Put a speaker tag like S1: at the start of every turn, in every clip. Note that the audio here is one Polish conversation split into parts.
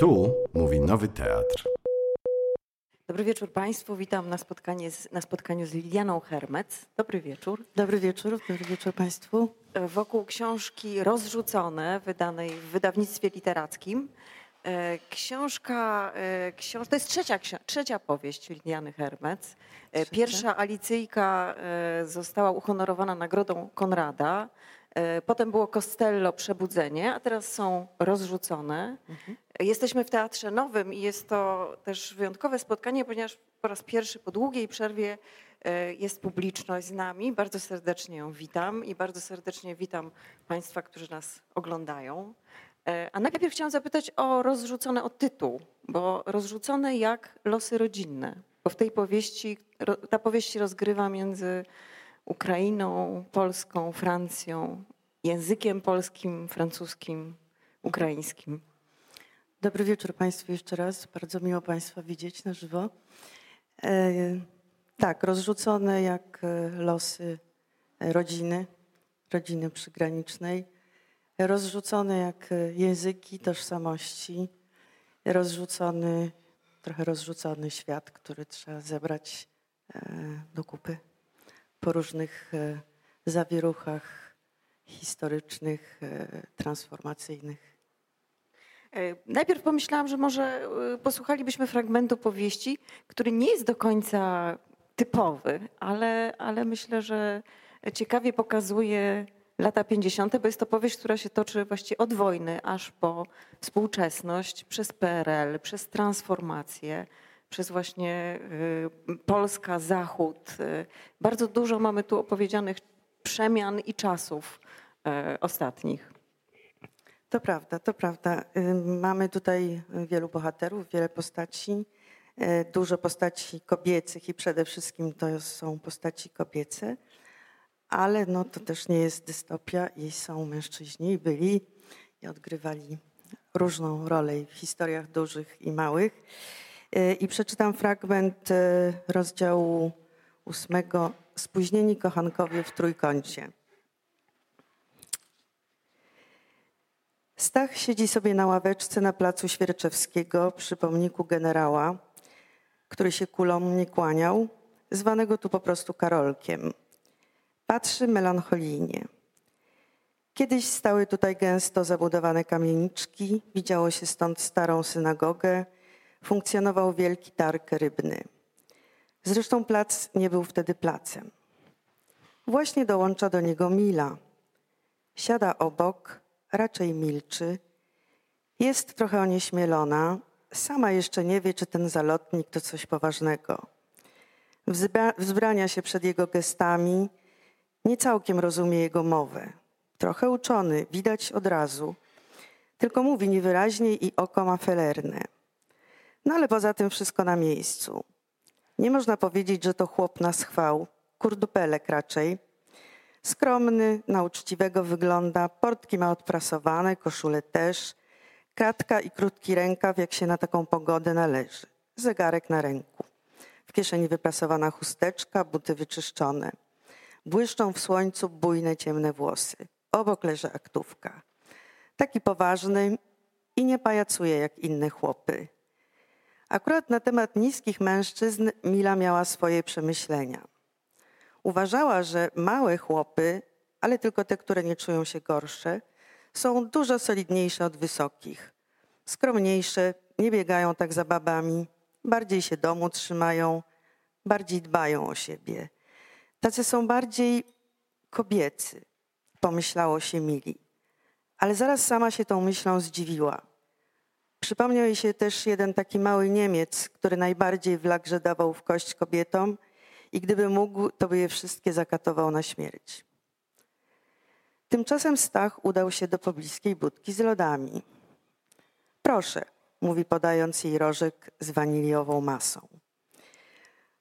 S1: Tu mówi Nowy Teatr.
S2: Dobry wieczór Państwu. Witam na, spotkanie z, na spotkaniu z Lilianą Hermec. Dobry wieczór.
S3: Dobry wieczór, dobry wieczór Państwu.
S2: Wokół książki Rozrzucone, wydanej w wydawnictwie literackim. E, Książka, e, książ to jest trzecia, trzecia powieść Liliany Hermec. E,
S3: Trzecia.
S2: Pierwsza Alicyjka została uhonorowana Nagrodą Konrada. Potem było Costello Przebudzenie, a teraz są Rozrzucone. Jesteśmy w Teatrze Nowym i jest to też wyjątkowe spotkanie, ponieważ po raz pierwszy po długiej przerwie e, jest publiczność z nami. Bardzo serdecznie ją witam i bardzo serdecznie witam Państwa, którzy nas oglądają. E, A najpierw chciałam zapytać o rozrzucone o tytuł, bo rozrzucone jak losy rodzinne, bo w tej powieści, ta powieść rozgrywa między Ukrainą, Polską, Francją, językiem polskim, francuskim, ukraińskim.
S3: Dobry wieczór Państwu jeszcze raz. Bardzo miło Państwa widzieć na żywo. E, tak, rozrzucone jak e, losy e, rodziny, rodziny przygranicznej. Rozrzucone jak języki tożsamości. Rozrzucony, trochę rozrzucony świat, który trzeba zebrać do kupy po różnych zawieruchach historycznych, transformacyjnych.
S2: E, Najpierw pomyślałam, że może e, posłuchalibyśmy fragmentu powieści, który nie jest do końca typowy, ale, ale myślę, że ciekawie pokazuje lata 50., bo jest to powieść, która się toczy właściwie od wojny aż po współczesność, przez PRL, przez transformację, przez właśnie y, Polska, Zachód. Y, Bardzo dużo mamy tu opowiedzianych przemian i czasów y, ostatnich.
S3: To prawda, to prawda. Ym, Mamy tutaj wielu bohaterów, wiele postaci, e, dużo postaci kobiecych i przede wszystkim to są postaci kobiece, ale no to też nie jest dystopia i są mężczyźni byli i odgrywali różną rolę w historiach dużych i małych. E, I przeczytam fragment rozdziału ósmego Spóźnieni kochankowie w trójkącie. Stach siedzi sobie na ławeczce na placu Świerczewskiego przy pomniku generała, który się kulom nie kłaniał, zwanego tu po prostu Karolkiem. Patrzy melancholijnie. Kiedyś stały tutaj gęsto zabudowane kamieniczki, widziało się stąd starą synagogę, funkcjonował wielki targ rybny. Zresztą plac nie był wtedy placem. Właśnie dołącza do niego Mila. Siada obok, raczej milczy. Jest trochę onieśmielona. Sama jeszcze nie wie, czy ten zalotnik to coś poważnego. Wzbra- wzbrania się przed jego gestami. Nie całkiem rozumie jego mowę. Trochę uczony, widać od razu. Tylko mówi niewyraźnie i oko ma felerne. No ale poza tym wszystko na miejscu. Nie można powiedzieć, że to chłop na schwał. Kurdupelek raczej. Skromny, na uczciwego wygląda, portki ma odprasowane, koszulę też, kratka i krótki rękaw, jak się na taką pogodę należy. Zegarek na ręku. W kieszeni wyprasowana chusteczka, buty wyczyszczone. Błyszczą w słońcu bujne, ciemne włosy. Obok leży aktówka. Taki poważny i nie pajacuje jak inne chłopy. Akurat na temat niskich mężczyzn Mila miała swoje przemyślenia. Uważała, że małe chłopy, ale tylko te, które nie czują się gorsze, są dużo solidniejsze od wysokich. Skromniejsze, nie biegają tak za babami, bardziej się domu trzymają, bardziej dbają o siebie. Tacy są bardziej kobiecy, pomyślało się Mili. Ale zaraz sama się tą myślą zdziwiła. Przypomniał jej się też jeden taki mały Niemiec, który najbardziej w lagrze dawał w kość kobietom i gdyby mógł, to by je wszystkie zakatował na śmierć. Tymczasem Stach udał się do pobliskiej budki z lodami. Proszę, mówi podając jej rożek z waniliową masą.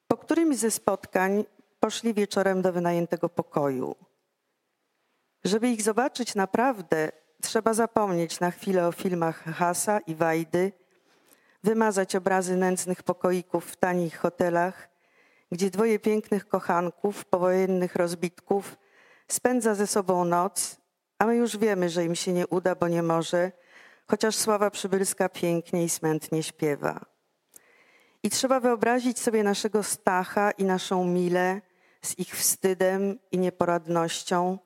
S3: Po którymś ze spotkań poszli wieczorem do wynajętego pokoju. Żeby ich zobaczyć naprawdę, trzeba zapomnieć na chwilę o filmach Hasa i Wajdy, wymazać obrazy nędznych pokoików w tanich hotelach, gdzie dwoje pięknych kochanków, powojennych rozbitków, spędza ze sobą noc, a my już wiemy, że im się nie uda, bo nie może, chociaż Sława Przybylska pięknie i smętnie śpiewa. I trzeba wyobrazić sobie naszego Stacha i naszą Milę z ich wstydem i nieporadnością.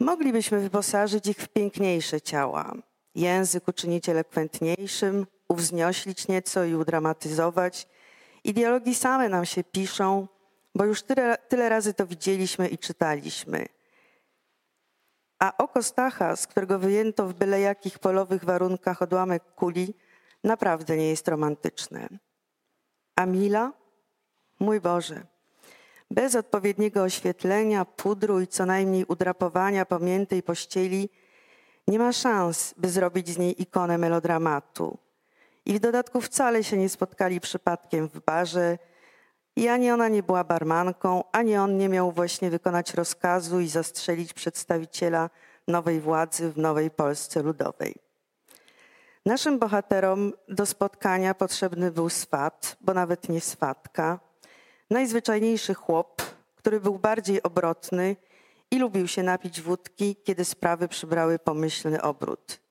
S3: Moglibyśmy wyposażyć ich w piękniejsze ciała, język uczynić elekwentniejszym, uwznioślić nieco i udramatyzować. I dialogi same nam się piszą, bo już tyle, tyle razy to widzieliśmy i czytaliśmy. A oko Stacha, z którego wyjęto w byle jakich polowych warunkach odłamek kuli, naprawdę nie jest romantyczne. A Mila? Mój Boże, bez odpowiedniego oświetlenia, pudru i co najmniej udrapowania pamiętej pościeli nie ma szans, by zrobić z niej ikonę melodramatu. I w dodatku wcale się nie spotkali przypadkiem w barze i ani ona nie była barmanką, ani on nie miał właśnie wykonać rozkazu i zastrzelić przedstawiciela nowej władzy w nowej Polsce Ludowej. Naszym bohaterom do spotkania potrzebny był swat, bo nawet nie swatka, najzwyczajniejszy chłop, który był bardziej obrotny i lubił się napić wódki, kiedy sprawy przybrały pomyślny obrót.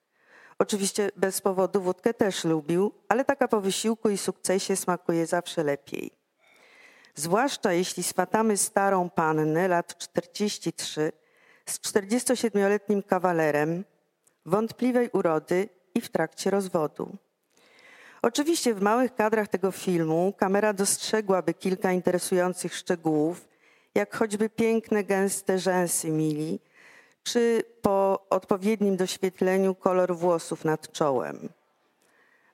S3: Oczywiście bez powodu wódkę też lubił, ale taka po wysiłku i sukcesie smakuje zawsze lepiej. Zwłaszcza jeśli swatamy starą pannę lat 43 z 47-letnim kawalerem, wątpliwej urody i w trakcie rozwodu. Oczywiście w małych kadrach tego filmu kamera dostrzegłaby kilka interesujących szczegółów, jak choćby piękne, gęste rzęsy Mili, czy po odpowiednim doświetleniu kolor włosów nad czołem.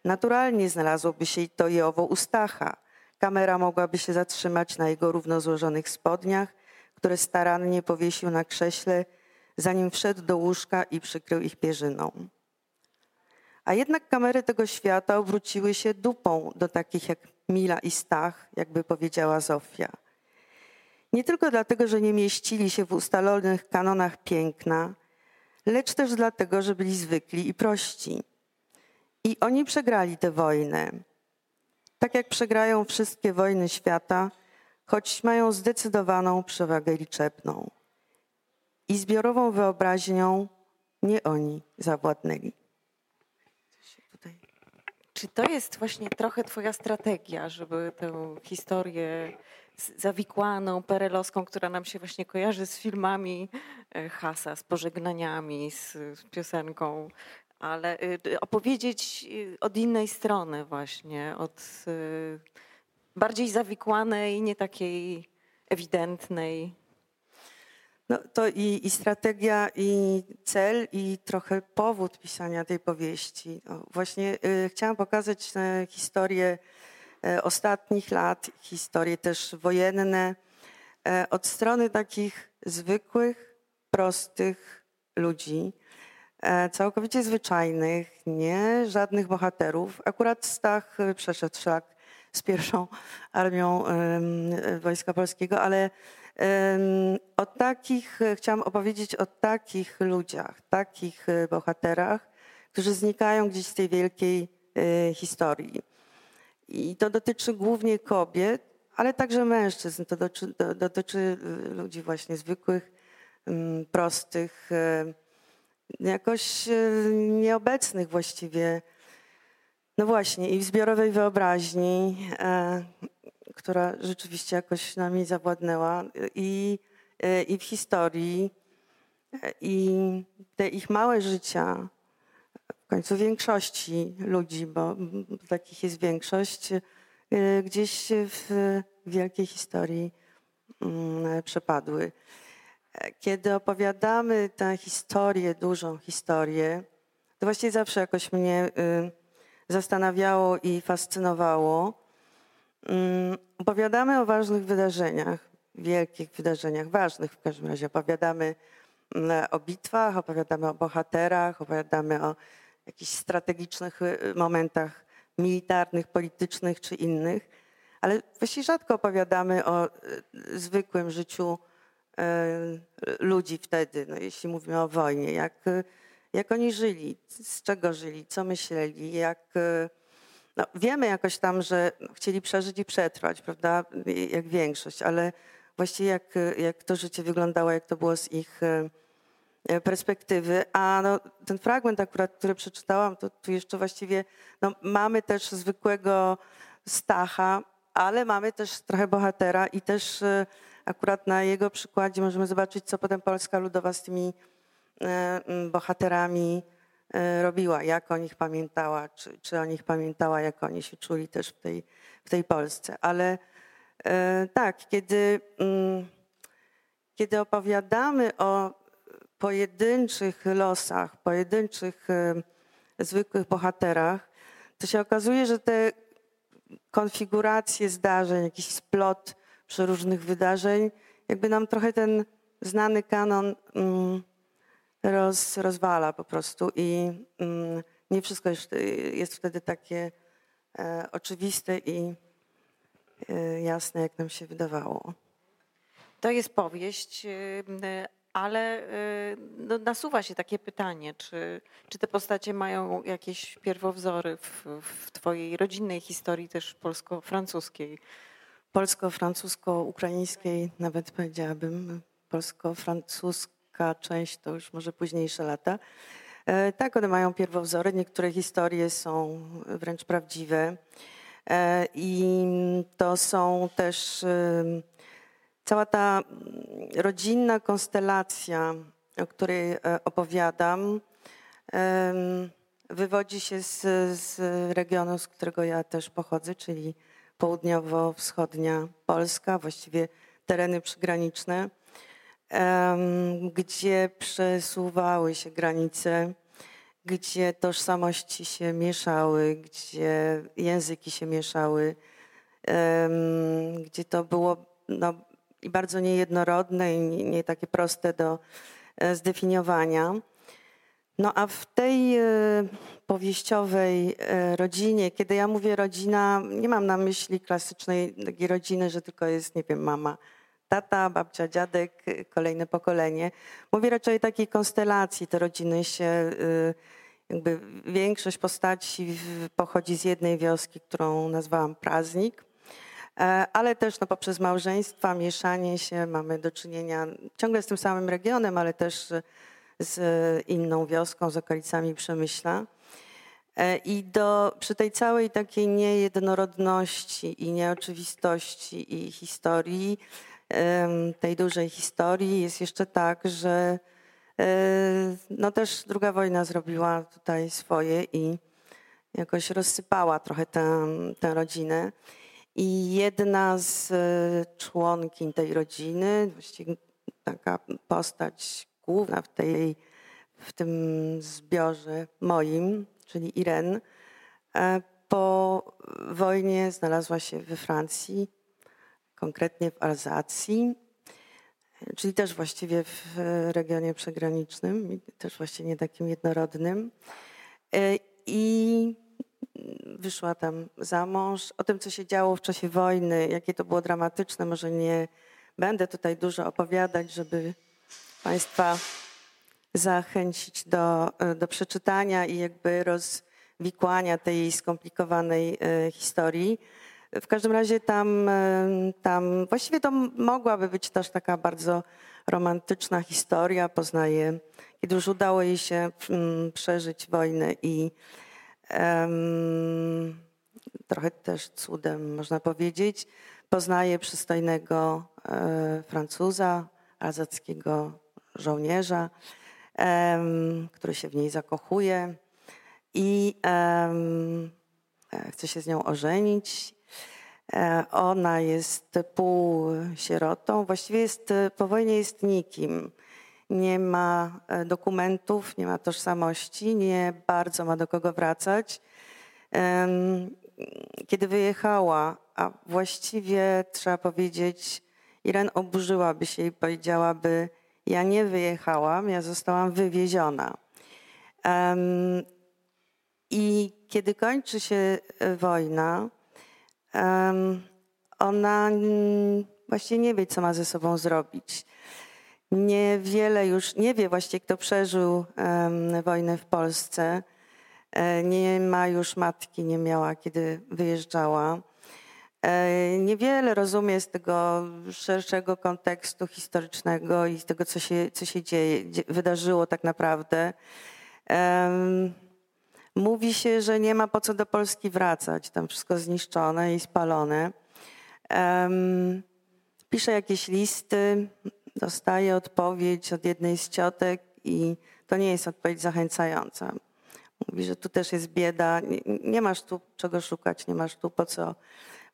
S3: Naturalnie znalazłoby się i to i owo u Stacha. Kamera mogłaby się zatrzymać na jego równo złożonych spodniach, które starannie powiesił na krześle, zanim wszedł do łóżka i przykrył ich pierzyną. A jednak kamery tego świata obróciły się dupą do takich jak Mila i Stach, jakby powiedziała Zofia. Nie tylko dlatego, że nie mieścili się w ustalonych kanonach piękna, lecz też dlatego, że byli zwykli i prości. I oni przegrali tę wojnę. Tak jak przegrają wszystkie wojny świata, choć mają zdecydowaną przewagę liczebną. I zbiorową wyobraźnią nie oni zawładnęli.
S2: Czy to jest właśnie trochę Twoja strategia, żeby tę historię zawikłaną, perelowską, która nam się właśnie kojarzy z filmami e, Hasa, z pożegnaniami, z, piosenką, ale y, opowiedzieć y, od innej strony właśnie, od y, bardziej zawikłanej, nie takiej ewidentnej.
S3: No, to i, i, strategia, i cel, i trochę powód pisania tej powieści. No, właśnie y, chciałam pokazać y, historię ostatnich lat, historie też wojenne, y, od strony takich zwykłych, prostych ludzi, y, całkowicie zwyczajnych, nie żadnych bohaterów. Akurat Stach przeszedł szlak z pierwszą armią Wojska Polskiego, ale o takich, chciałam opowiedzieć o takich ludziach, takich e, bohaterach, którzy znikają gdzieś z tej wielkiej e, historii. I to dotyczy głównie kobiet, ale także mężczyzn. To dotyczy, dotyczy e, ludzi właśnie zwykłych, prostych, jakoś nieobecnych właściwie. No właśnie, i w zbiorowej wyobraźni, która rzeczywiście jakoś nami zawładnęła i, e, i w historii, e, i te ich małe życia, w końcu większości ludzi, bo takich jest większość, e, gdzieś w wielkiej historii mm, przepadły. Kiedy opowiadamy tę historię, dużą historię, to właściwie zawsze jakoś mnie zastanawiało i fascynowało, Mm, opowiadamy o ważnych wydarzeniach, wielkich wydarzeniach, ważnych w każdym razie. Opowiadamy mm, o bitwach, opowiadamy o bohaterach, opowiadamy o jakichś strategicznych y, momentach militarnych, politycznych czy innych, ale właściwie rzadko opowiadamy o y, zwykłym życiu y, ludzi wtedy, no jeśli mówimy o wojnie, jak, jak oni żyli, z czego żyli, co myśleli, jak no, wiemy jakoś tam, że chcieli przeżyć i przetrwać, prawda, jak większość, ale właściwie jak, jak to życie wyglądało, jak to było z ich, perspektywy. A no, ten fragment akurat, który przeczytałam, to tu jeszcze właściwie no, mamy też zwykłego Stacha, ale mamy też trochę bohatera i też e, akurat na jego przykładzie możemy zobaczyć, co potem Polska Ludowa z tymi bohaterami robiła, jak o nich pamiętała, czy, czy o nich pamiętała, jak oni się czuli też w tej, w tej Polsce. Ale tak, kiedy kiedy opowiadamy o pojedynczych losach, pojedynczych e, zwykłych bohaterach, to się okazuje, że te konfiguracje zdarzeń, jakiś splot przeróżnych wydarzeń, jakby nam trochę ten znany kanon mm, roz, rozwala po prostu i mm, nie wszystko jest, wtedy takie e, oczywiste i e, jasne, jak nam się wydawało.
S2: To jest powieść, ale y, no, nasuwa się takie pytanie, czy, czy te postacie mają jakieś pierwowzory w, w twojej rodzinnej historii też polsko-francuskiej?
S3: Polsko-francusko-ukraińskiej nawet powiedziałabym. Polsko-francuska część to już może późniejsze lata. E, tak, one mają pierwowzory. Niektóre historie są wręcz prawdziwe. E, I to są też Cała ta mm, rodzinna konstelacja, o której e, opowiadam, wywodzi się z, z regionu, z którego ja też pochodzę, czyli południowo-wschodnia Polska, właściwie tereny przygraniczne, gdzie przesuwały się granice, gdzie tożsamości się mieszały, gdzie języki się mieszały, gdzie to było no, i bardzo niejednorodne i nie, nie takie proste do e, zdefiniowania. No a w tej e, powieściowej e, rodzinie, kiedy ja mówię rodzina, nie mam na myśli klasycznej takiej rodziny, że tylko jest, nie wiem, mama, tata, babcia, dziadek, kolejne pokolenie. Mówię raczej o takiej konstelacji. Te rodziny się, jakby większość postaci pochodzi z jednej wioski, którą nazwałam Praznik. E, ale też no, poprzez małżeństwa, mieszanie się mamy do czynienia ciągle z tym samym regionem, ale też z inną wioską, z okolicami Przemyśla. E, I do, przy tej całej takiej niejednorodności i nieoczywistości i historii, tej dużej historii jest jeszcze tak, że e, no też druga wojna zrobiła tutaj swoje i jakoś rozsypała trochę tę, tę rodzinę. I jedna z e, członkiń tej rodziny, właściwie taka postać główna w, tej, w tym zbiorze moim, czyli Iren, e, po wojnie znalazła się we Francji, konkretnie w Alzacji, czyli też właściwie w regionie przygranicznym, też właściwie nie takim jednorodnym. E, I wyszła tam za mąż. O tym, co się działo w czasie wojny, jakie to było dramatyczne, może nie będę tutaj dużo opowiadać, żeby Państwa zachęcić do, do przeczytania i jakby rozwikłania tej skomplikowanej e, historii. W każdym razie tam, e, tam właściwie to mogłaby być też taka bardzo romantyczna historia. Poznaje, kiedy już udało jej się mm, przeżyć wojnę i trochę też cudem można powiedzieć, poznaje przystojnego e, Francuza, alzackiego żołnierza, który się w niej zakochuje i e, chce się z nią ożenić. E, ona jest pół sierotą, właściwie jest, po wojnie jest nikim nie ma e, dokumentów, nie ma tożsamości, nie bardzo ma do kogo wracać. Kiedy wyjechała, a właściwie trzeba powiedzieć, Iren oburzyłaby się i powiedziałaby: Ja nie wyjechałam, ja zostałam wywieziona. I kiedy kończy się e, wojna, ona właściwie nie wie, co ma ze sobą zrobić. Niewiele już, nie wie właściwie, kto przeżył um, wojnę w Polsce. E, nie ma już matki, nie miała, kiedy wyjeżdżała. e, niewiele rozumie z tego szerszego kontekstu historycznego i z tego, co się, co się dzieje, wydarzyło tak naprawdę. Mówi się, że nie ma po co do Polski wracać, tam wszystko zniszczone i spalone. Pisze jakieś listy, dostaje odpowiedź od jednej z ciotek i to nie jest odpowiedź zachęcająca. Mówi, że tu też jest bieda, nie, nie masz tu czego szukać, nie masz tu po co,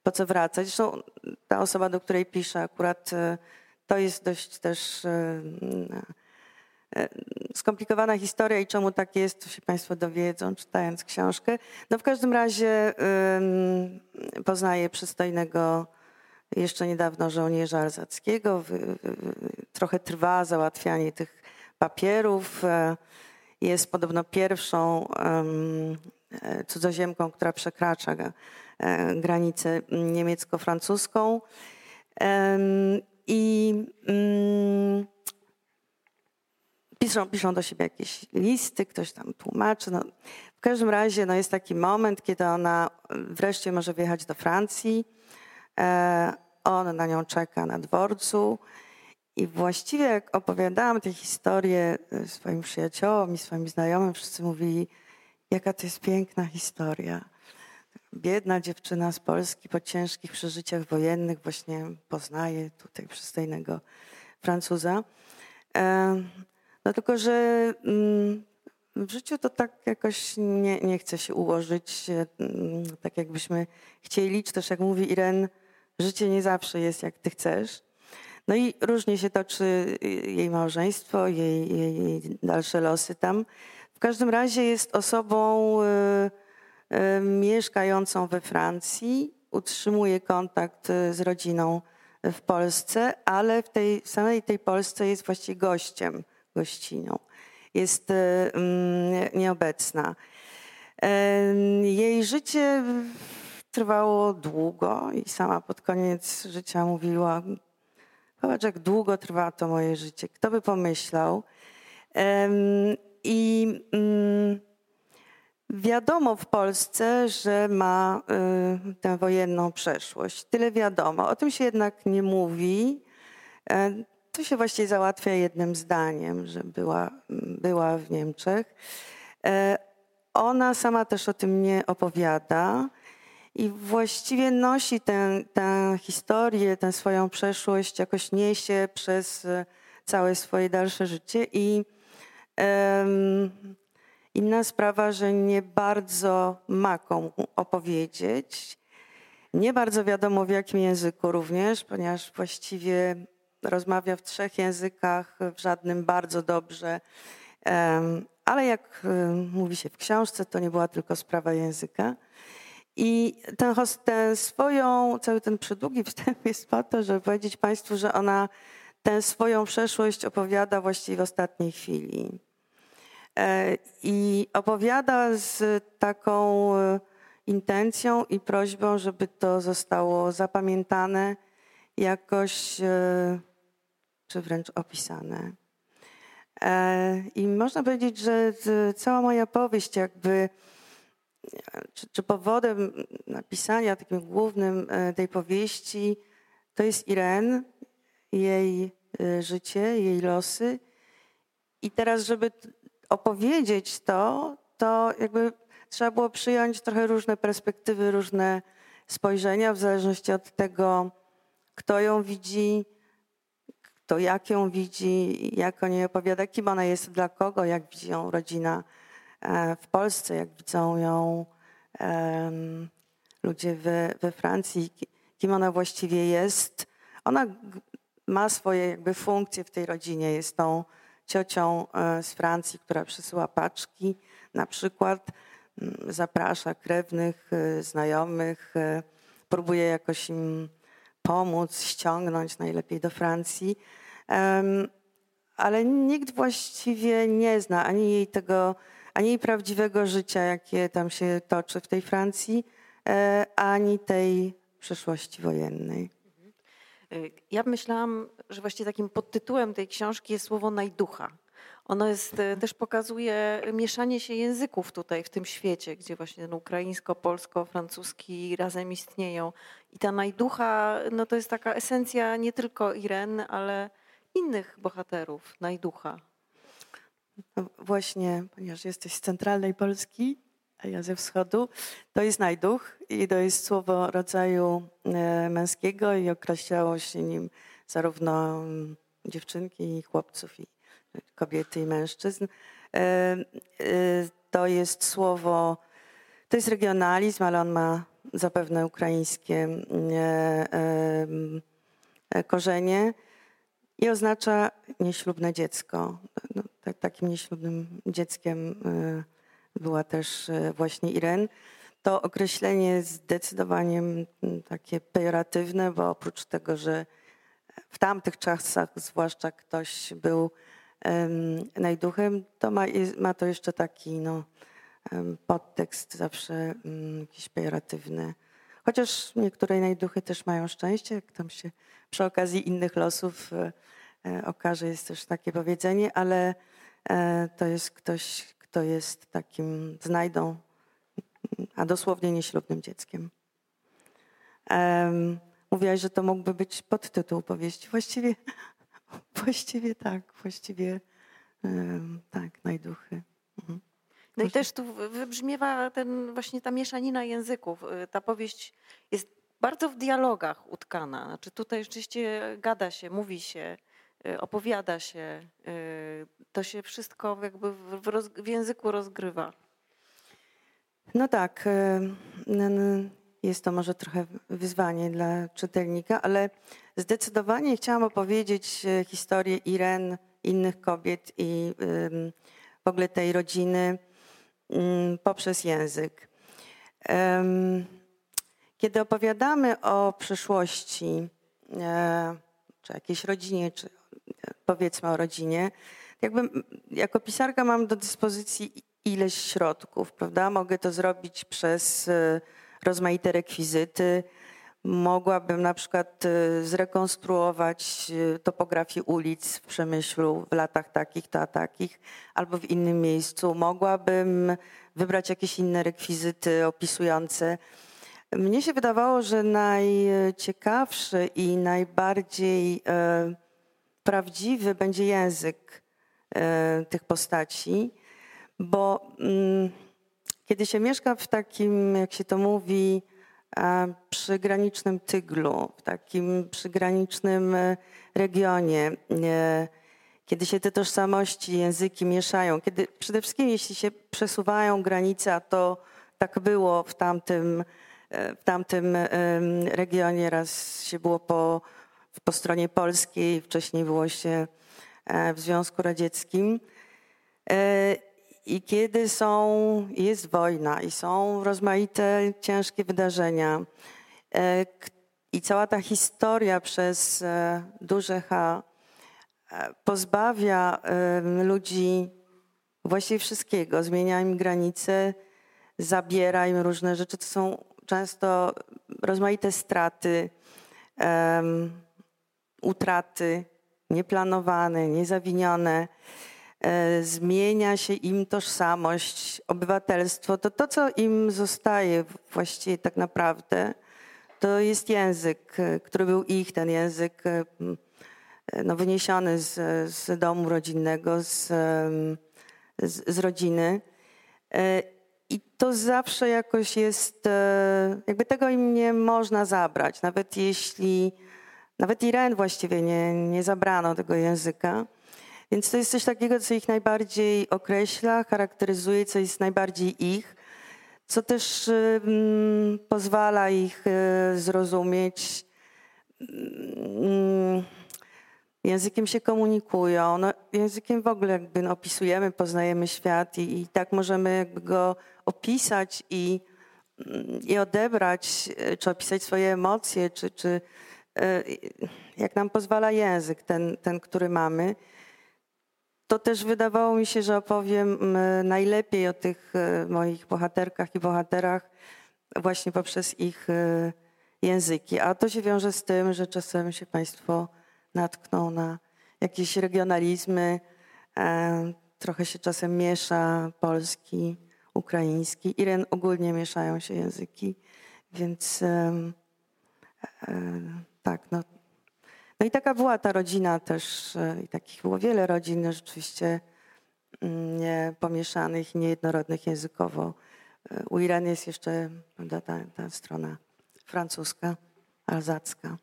S3: po co wracać. Zresztą ta osoba, do której pisze, akurat e, to jest dość też e, e, skomplikowana historia i czemu tak jest, to się Państwo dowiedzą, czytając książkę. No w każdym razie poznaje przystojnego jeszcze niedawno żołnierza Arzackiego. Trochę trwa załatwianie tych papierów. Jest podobno pierwszą e, cudzoziemką, która przekracza e, granicę niemiecko-francuską. I mm, piszą, piszą do siebie jakieś listy, ktoś tam tłumaczy. No, w każdym razie no, jest taki moment, kiedy ona wreszcie może wjechać do Francji. E, on na nią czeka na dworcu. I właściwie jak opowiadałam tę historię e, swoim przyjaciołom i swoim znajomym, wszyscy mówili, jaka to jest piękna historia. Biedna dziewczyna z Polski po ciężkich przeżyciach wojennych właśnie poznaje tutaj przystojnego Francuza. E, no tylko, że mm, w życiu to tak jakoś nie, nie chce się ułożyć, mm, tak jakbyśmy chcieli, czy też jak mówi Iren, życie nie zawsze jest jak ty chcesz. No i różnie się toczy jej małżeństwo, jej, jej dalsze losy tam. W każdym razie jest osobą y, y, mieszkającą we Francji, utrzymuje kontakt y, z rodziną w Polsce, ale w tej samej tej Polsce jest właściwie gościem, gościnią. Jest mm, nieobecna. Jej życie trwało długo i sama pod koniec życia mówiła, Zobacz, jak długo trwa to moje życie. Kto by pomyślał? I mm, wiadomo w Polsce, że ma y, tę wojenną przeszłość. Tyle wiadomo. O tym się jednak nie mówi. E, to się właściwie załatwia jednym zdaniem, że była, była w Niemczech. E, ona sama też o tym nie opowiada. I właściwie nosi tę, tę historię, tę swoją przeszłość, jakoś niesie przez e, całe swoje dalsze życie. I um, inna sprawa, że nie bardzo ma komu opowiedzieć. Nie bardzo wiadomo w jakim języku również, ponieważ właściwie rozmawia w trzech językach, w żadnym bardzo dobrze. Um, ale jak um, mówi się w książce, to nie była tylko sprawa języka. I ten, ten swoją, cały ten przydługi wstęp jest po to, żeby powiedzieć Państwu, że ona tę swoją przeszłość opowiada właściwie w ostatniej chwili. E, I opowiada z taką e, intencją i prośbą, żeby to zostało zapamiętane jakoś, e, czy wręcz opisane. I można powiedzieć, że cała moja powieść jakby czy, czy powodem napisania takim głównym e, tej powieści to jest Iren, jej e, życie, jej losy. I teraz, żeby opowiedzieć to, to jakby trzeba było przyjąć trochę różne perspektywy, różne spojrzenia, w zależności od tego, kto ją widzi, kto jak ją widzi, jak o niej opowiada, kim ona jest dla kogo, jak widzi ją rodzina w Polsce, jak widzą ją ludzie we, we Francji, kim ona właściwie jest. Ona ma swoje jakby funkcje w tej rodzinie. Jest tą ciocią e, z Francji, która przysyła paczki, na przykład zaprasza krewnych, e, znajomych, próbuje jakoś im pomóc, ściągnąć najlepiej do Francji. Ale nikt właściwie nie zna ani jej tego ani prawdziwego życia, jakie tam się toczy w tej Francji, e, ani tej przeszłości wojennej.
S2: Ja myślałam, że właściwie takim podtytułem tej książki jest słowo najducha. Ono jest, e, też pokazuje mieszanie się języków tutaj w tym świecie, gdzie właśnie ten ukraińsko-polsko-francuski razem istnieją. I ta najducha, no to jest taka esencja nie tylko Iren, ale innych bohaterów najducha.
S3: No właśnie, ponieważ jesteś z centralnej Polski, a ja ze wschodu, to jest najduch i to jest słowo rodzaju e, męskiego i określało się nim zarówno mm, dziewczynki i chłopców, i kobiety i mężczyzn. E, e, to jest słowo, to jest regionalizm, ale on ma zapewne ukraińskie korzenie i oznacza nieślubne dziecko. No, takim nieślubnym dzieckiem była też e, właśnie Iren. To określenie zdecydowanie mm, takie pejoratywne, bo oprócz tego, że w tamtych czasach zwłaszcza ktoś był najduchem, to ma, ma to jeszcze taki no, podtekst zawsze um, jakiś pejoratywny. Chociaż niektóre najduchy też mają szczęście, jak tam się przy okazji innych losów e okaże, jest też takie powiedzenie, ale e, to jest ktoś, kto jest takim znajdą, a dosłownie nieślubnym dzieckiem. Mówiłaś, że to mógłby być podtytuł powieści. Właściwie, właściwie tak, właściwie tak, najduchy. Mhm.
S2: No i też tu wybrzmiewa ten, właśnie ta mieszanina języków. Y, ta powieść jest bardzo w dialogach utkana. Znaczy tutaj rzeczywiście gada się, mówi się, opowiada się, y, to się wszystko jakby w, roz, w języku rozgrywa.
S3: No tak, y, jest to może trochę wyzwanie dla czytelnika, ale zdecydowanie chciałam opowiedzieć historię Iren, innych kobiet i w ogóle tej rodziny poprzez język. Kiedy opowiadamy o przyszłości, e, czy jakiejś rodzinie, czy powiedzmy o rodzinie, jakby jako pisarka mam do dyspozycji ileś środków, prawda? Mogę to zrobić przez e, rozmaite rekwizyty. Mogłabym na przykład e, zrekonstruować e, topografię ulic w Przemyślu w latach takich, to a takich, albo w innym miejscu. Mogłabym wybrać jakieś inne rekwizyty opisujące. Mnie się wydawało, że najciekawszy i najbardziej prawdziwy będzie język e, tych postaci, bo mm, kiedy się mieszka w takim, jak się to mówi, e, przygranicznym tyglu, w takim przygranicznym e, regionie, kiedy się te tożsamości, języki mieszają, kiedy przede wszystkim jeśli się przesuwają granice, a to tak było w tamtym, w tamtym regionie, raz się było po po stronie polskiej, wcześniej było się e, w Związku Radzieckim. E, I kiedy są, jest wojna i są rozmaite ciężkie wydarzenia e, i cała ta historia przez duże H pozbawia ludzi właściwie wszystkiego, zmienia im granice, zabiera im różne rzeczy. To są często rozmaite straty utraty nieplanowane, niezawinione, e, zmienia się im tożsamość, obywatelstwo, to to, co im zostaje właściwie tak naprawdę, to jest język, e, który był ich, ten język e, no, wyniesiony z, z domu rodzinnego, z, z, z rodziny. I to zawsze jakoś jest, jakby tego im nie można zabrać, nawet jeśli nawet Iren właściwie nie, nie zabrano tego języka. Więc to jest coś takiego, co ich najbardziej określa, charakteryzuje, co jest najbardziej ich, co też mm, pozwala ich y, zrozumieć. Mm, językiem się komunikują. No, językiem w ogóle jakby no, opisujemy, poznajemy świat i, i tak możemy go opisać i, mm, i odebrać, y, czy opisać swoje emocje, czy, czy E, jak nam pozwala język, ten, ten, który mamy, to też wydawało mi się, że opowiem najlepiej o tych e, moich bohaterkach i bohaterach właśnie poprzez ich e, języki. A to się wiąże z tym, że czasem się Państwo natkną na jakieś regionalizmy, E, trochę się czasem miesza polski, ukraiński. Iren ogólnie mieszają się języki, więc e, tak, no. No i taka była ta rodzina też, i takich było wiele rodzin rzeczywiście mm, nie pomieszanych, niejednorodnych językowo. U Ireny jest jeszcze ta, ta strona francuska, alzacka.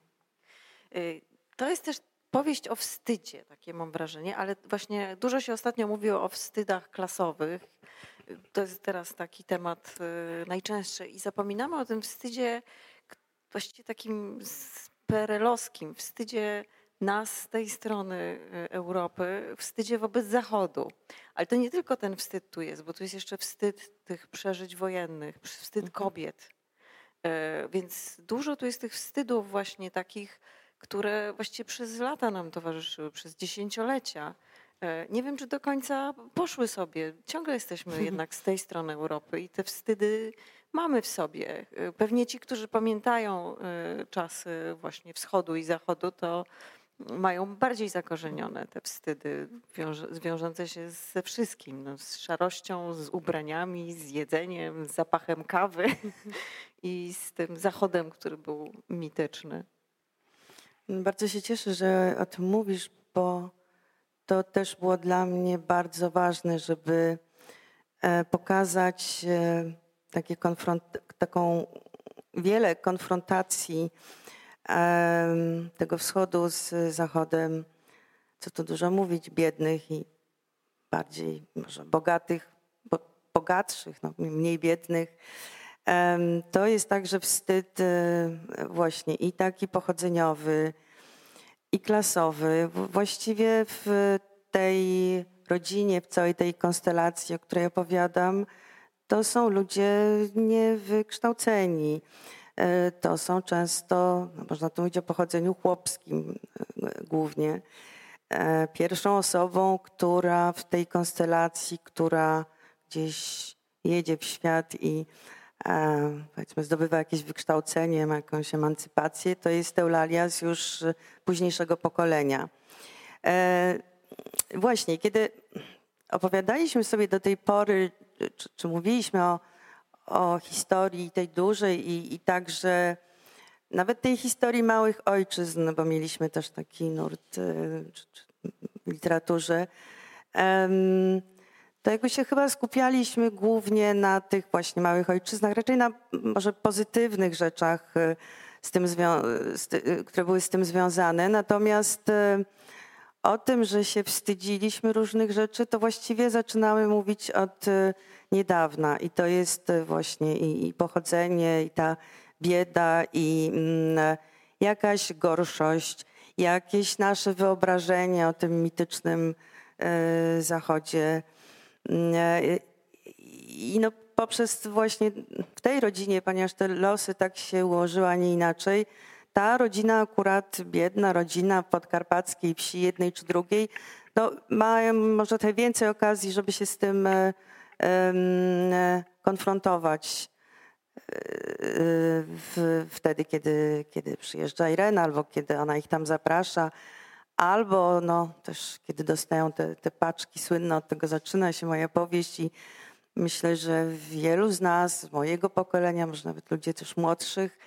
S2: Y, to jest też powieść o wstydzie, takie mam wrażenie, ale właśnie dużo się ostatnio mówiło o wstydach klasowych. To jest teraz taki temat najczęstszy i zapominamy o tym wstydzie właściwie takim perelowskim, wstydzie nas z tej strony y, Europy, wstydzie wobec Zachodu. Ale to nie tylko ten wstyd tu jest, bo tu jest jeszcze wstyd tych przeżyć wojennych, wstyd mhm. kobiet. E, więc dużo tu jest tych wstydów właśnie takich, które właściwie przez lata nam towarzyszyły, przez dziesięciolecia. E, nie wiem, czy do końca poszły sobie. Ciągle jesteśmy jednak z tej strony Europy i te wstydy mamy w sobie. E, pewnie ci, którzy pamiętają czasy właśnie wschodu i zachodu, to mają bardziej zakorzenione te wstydy wiążące się ze wszystkim, no, z szarością, z ubraniami, z jedzeniem, z zapachem kawy i z tym zachodem, który był mityczny.
S3: Bardzo się cieszę, że o tym mówisz, bo to też było dla mnie bardzo ważne, żeby e, pokazać e, takie konfront- taką wiele konfrontacji tego wschodu z zachodem, co tu dużo mówić, biednych i bardziej może bogatych, bogatszych, no, mniej biednych. To jest także wstyd e, właśnie i taki pochodzeniowy, i klasowy. Właściwie w tej rodzinie, w całej tej konstelacji, o której opowiadam, to są ludzie niewykształceni. E, to są często, no można tu mówić o pochodzeniu chłopskim e, głównie, e, pierwszą osobą, która w tej konstelacji, która gdzieś jedzie w świat i powiedzmy zdobywa jakieś wykształcenie, ma jakąś emancypację, to jest Eulalia z już późniejszego pokolenia. Właśnie, kiedy opowiadaliśmy sobie do tej pory, czy, czy mówiliśmy o o historii tej dużej i, i także nawet tej historii małych ojczyzn, bo mieliśmy też taki nurt e, w literaturze, to jakoś się chyba skupialiśmy głównie na tych właśnie małych ojczyznach, raczej na może pozytywnych rzeczach, e, z tym, które były z tym związane. Natomiast o tym, że się wstydziliśmy różnych rzeczy, to właściwie zaczynamy mówić od niedawna i to jest właśnie i, i pochodzenie, i ta bieda, i mm, jakaś gorszość, jakieś nasze wyobrażenie o tym mitycznym y, Zachodzie. Y, I no, poprzez właśnie w tej rodzinie, ponieważ te losy tak się ułożyły, a nie inaczej, ta rodzina akurat, biedna rodzina podkarpackiej wsi jednej czy drugiej, no, mają może trochę więcej okazji, żeby się z tym y, konfrontować e, wtedy, kiedy, kiedy przyjeżdża Irena, albo kiedy ona ich tam zaprasza, albo no, też kiedy dostają te, te paczki słynne, od tego zaczyna się moja powieść i myślę, że wielu z nas, z mojego pokolenia, może nawet ludzi też młodszych,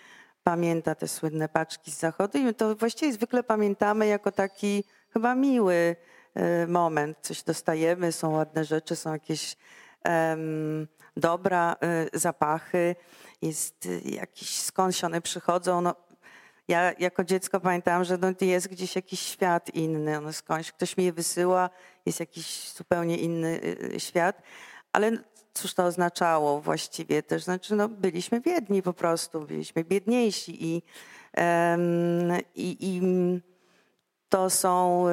S3: pamięta te słynne paczki z zachodu i my to właściwie zwykle pamiętamy jako taki chyba miły e, moment. Coś dostajemy, są ładne rzeczy, są jakieś dobra, y, zapachy, jest y, jakiś skąd się one przychodzą. No, ja jako dziecko pamiętałam, że no, jest gdzieś jakiś świat inny, ono skądś ktoś mi je wysyła, jest jakiś zupełnie inny świat. Ale cóż to oznaczało właściwie też? Znaczy, no, byliśmy biedni po prostu, byliśmy biedniejsi i, i, i to są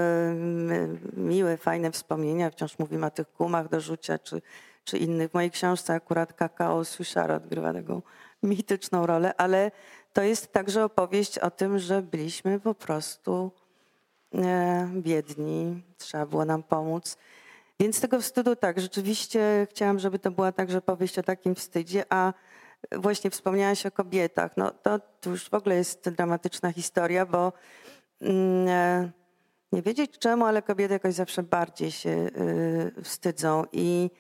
S3: miłe, fajne wspomnienia. Wciąż mówimy o tych gumach do rzucia, czy czy innych. W mojej książce akurat Kakao Sushar odgrywa taką mityczną rolę, ale to jest także opowieść o tym, że byliśmy po prostu e, biedni, trzeba było nam pomóc. Więc tego wstydu tak, rzeczywiście chciałam, żeby to była także powieść o takim wstydzie, a właśnie wspomniałaś o kobietach. No to, to już w ogóle jest dramatyczna historia, bo mm, e, nie wiedzieć czemu, ale kobiety jakoś zawsze bardziej się y, wstydzą. I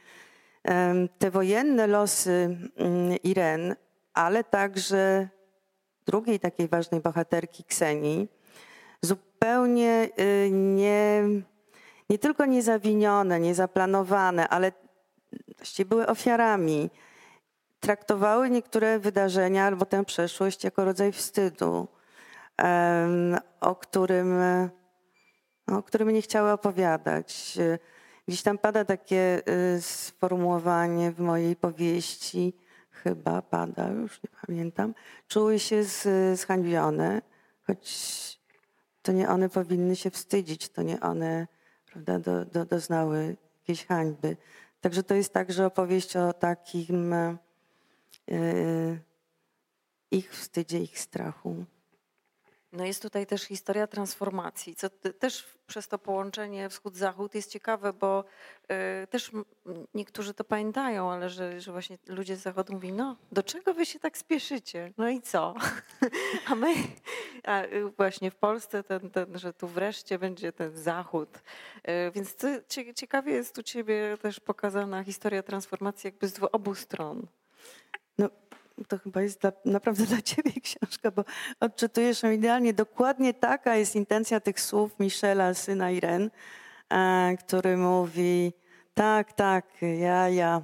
S3: te wojenne losy mm, Iren, ale także drugiej takiej ważnej bohaterki Ksenii, zupełnie y, nie, nie tylko niezawinione, niezaplanowane, ale właściwie były ofiarami. Traktowały niektóre wydarzenia albo tę przeszłość jako rodzaj wstydu, o którym, o którym nie chciały opowiadać. Gdzieś tam pada takie y, sformułowanie w mojej powieści, chyba pada, już nie pamiętam. Czuły się zhańbione, choć to nie one powinny się wstydzić, to nie one prawda, do, do, doznały jakiejś hańby. Także to jest także opowieść o takim yy, ich wstydzie, ich strachu.
S2: No jest tutaj też historia transformacji, co też przez to połączenie wschód-zachód jest ciekawe, bo y, też niektórzy to pamiętają, ale że, że właśnie ludzie z zachodu mówią, no do czego wy się tak spieszycie? No i co? a my a y, właśnie w Polsce, ten, ten, że tu wreszcie będzie ten zachód. Y, więc ciekawie jest u ciebie też pokazana historia transformacji jakby z obu stron.
S3: No, to chyba jest dla, naprawdę dla ciebie książka, bo odczytujesz ją idealnie. Dokładnie taka jest intencja tych słów Michela, syna Irene, który mówi, tak, tak, ja, ja,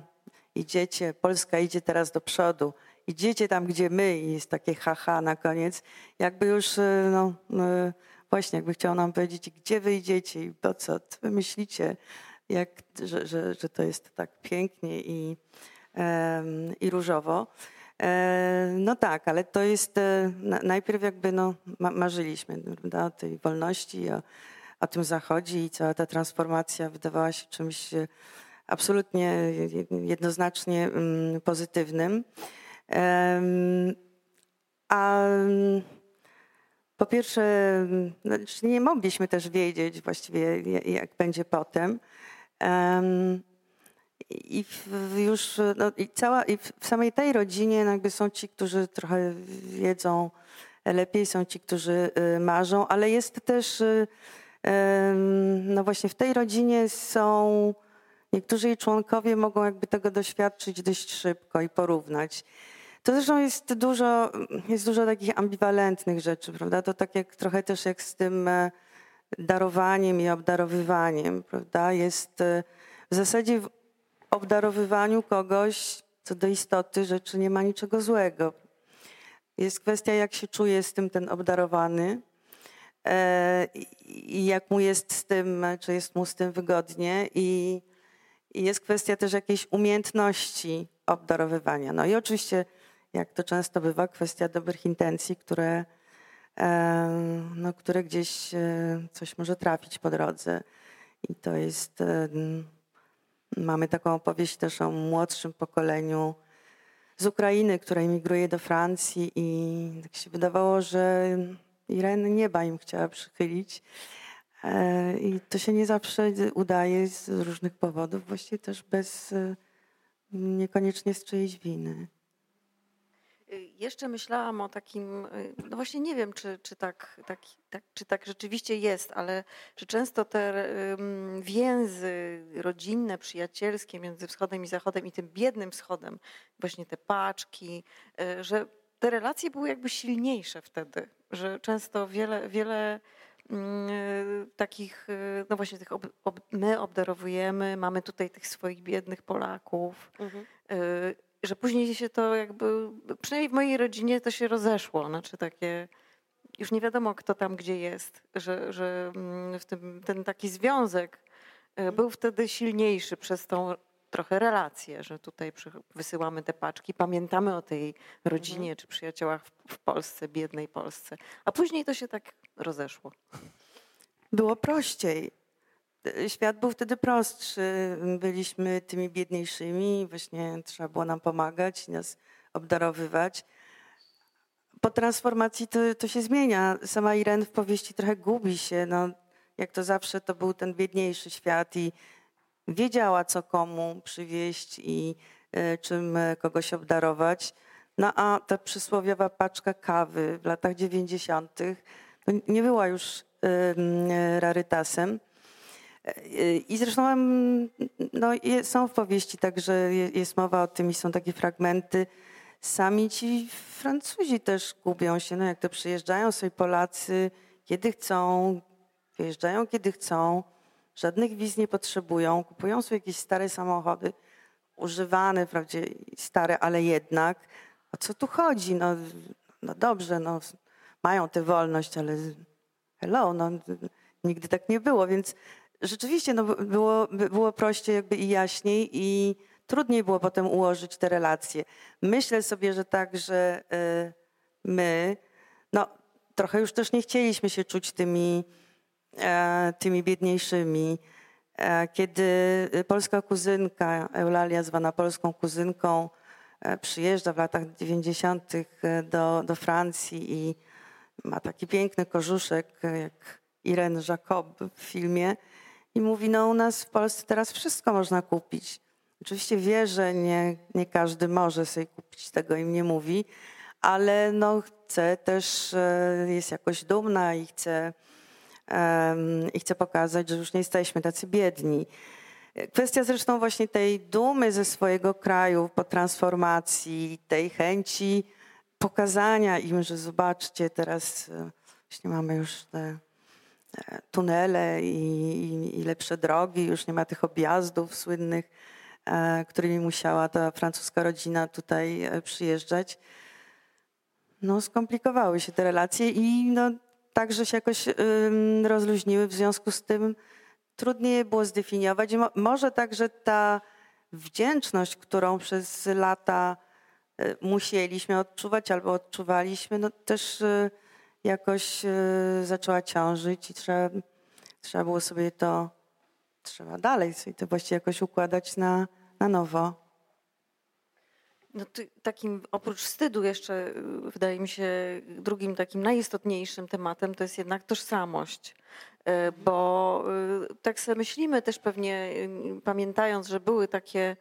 S3: idziecie, Polska idzie teraz do przodu, idziecie tam, gdzie my i jest takie haha na koniec. Jakby już, e, no, e, właśnie, jakby chciał nam powiedzieć, gdzie wy idziecie i po co, co wy myślicie, jak, że, że, że to jest tak pięknie i, i różowo. E, no tak, ale to jest e, najpierw jakby no, marzyliśmy prawda, o tej wolności, o, o tym zachodzie i cała ta transformacja wydawała się czymś e, absolutnie jednoznacznie mm, pozytywnym. A po pierwsze, no, nie mogliśmy też wiedzieć właściwie, jak będzie potem. I już no, i cała, i w samej tej rodzinie jakby są ci, którzy trochę wiedzą lepiej, są ci, którzy y, marzą, ale jest też, y, no właśnie w tej rodzinie są niektórzy jej członkowie mogą jakby tego doświadczyć dość szybko i porównać. To zresztą jest dużo, jest dużo takich ambiwalentnych rzeczy, prawda? To tak jak trochę też jak z tym e, darowaniem i obdarowywaniem, prawda? Jest e, w zasadzie obdarowywaniu kogoś, co do istoty rzeczy nie ma niczego złego. Jest kwestia, jak się czuje z tym ten obdarowany e, i jak mu jest z tym, czy jest mu z tym wygodnie. I, i jest kwestia też jakiejś umiejętności obdarowywania. No i oczywiście, jak to często bywa, kwestia dobrych intencji, które, e, no, które gdzieś e, coś może trafić po drodze. I to jest Mamy taką opowieść też o młodszym pokoleniu z Ukrainy, która emigruje do Francji i tak się wydawało, że Irene nieba im chciała przychylić. E, I to się nie zawsze udaje z różnych powodów, właściwie też bez e, niekoniecznie z czyjejś winy.
S2: Y, jeszcze myślałam o takim, y, no właśnie nie wiem, czy, czy, tak, tak, tak, czy tak rzeczywiście jest, ale czy często te więzy rodzinne, przyjacielskie między wschodem i zachodem i tym biednym wschodem, właśnie te paczki, y, że te relacje były jakby silniejsze wtedy, że często wiele, wiele mm, takich, no właśnie tych ob, ob, my obdarowujemy, mamy tutaj tych swoich biednych Polaków. Mhm że później się to jakby, przynajmniej w mojej rodzinie to się rozeszło, znaczy takie, już nie wiadomo kto tam gdzie jest, że, że mm, w tym, ten taki związek e, był wtedy silniejszy przez tą trochę relację, że tutaj wysyłamy te paczki, pamiętamy o tej rodzinie mhm. czy przyjaciołach w, w Polsce, biednej Polsce, a później to się tak rozeszło.
S3: Było prościej świat był wtedy prostszy. Byliśmy tymi biedniejszymi, właśnie trzeba było nam pomagać, nas obdarowywać. Po transformacji to, to się zmienia. Sama Irene w powieści trochę gubi się. No, jak to zawsze, to był ten biedniejszy świat i wiedziała, co komu przywieźć i y, czym kogoś obdarować. No a ta przysłowiowa paczka kawy w latach 90. nie była już rarytasem. I zresztą no, są w powieści także, jest mowa o tym i są takie fragmenty. Sami ci Francuzi też gubią się, no jak to przyjeżdżają sobie Polacy, kiedy chcą, wyjeżdżają kiedy chcą, żadnych wiz nie potrzebują, kupują sobie jakieś stare samochody, używane, wprawdzie stare, ale jednak. O co tu chodzi? No, no dobrze, no, mają tę wolność, ale hello, no, nigdy tak nie było, więc rzeczywiście no, było, było prościej jakby i jaśniej i trudniej było potem ułożyć te relacje. Myślę sobie, że tak, że y, my, no trochę już też nie chcieliśmy się czuć tymi, e, tymi biedniejszymi. E, kiedy polska kuzynka, Eulalia zwana polską kuzynką, e, przyjeżdża w latach 90. do, do Francji i ma taki piękny korzuszek jak Irene Jacob w filmie i mówi, no u nas w Polsce teraz wszystko można kupić. Oczywiście wie, że nie, nie każdy może sobie kupić tego im nie mówi, ale no chce też, e, jest jakoś dumna i chce, um, i chce pokazać, że już nie jesteśmy tacy biedni. Kwestia zresztą właśnie tej dumy ze swojego kraju po transformacji, tej chęci pokazania im, że zobaczcie, teraz e, właśnie mamy już te tunele i, i, lepsze drogi, już nie ma tych objazdów słynnych, e, którymi musiała ta francuska rodzina tutaj przyjeżdżać. No, skomplikowały się te relacje i no, także się jakoś rozluźniły. W związku z tym trudniej było zdefiniować. Może także ta wdzięczność, którą przez lata E, musieliśmy odczuwać albo odczuwaliśmy, no też e, jakoś e, zaczęła ciążyć i trzeba, trzeba było sobie to, trzeba dalej sobie to właściwie jakoś układać na, na nowo.
S2: No, takim oprócz wstydu jeszcze wydaje mi się drugim takim najistotniejszym tematem to jest jednak tożsamość. Bo tak sobie myślimy też pewnie pamiętając, że były takie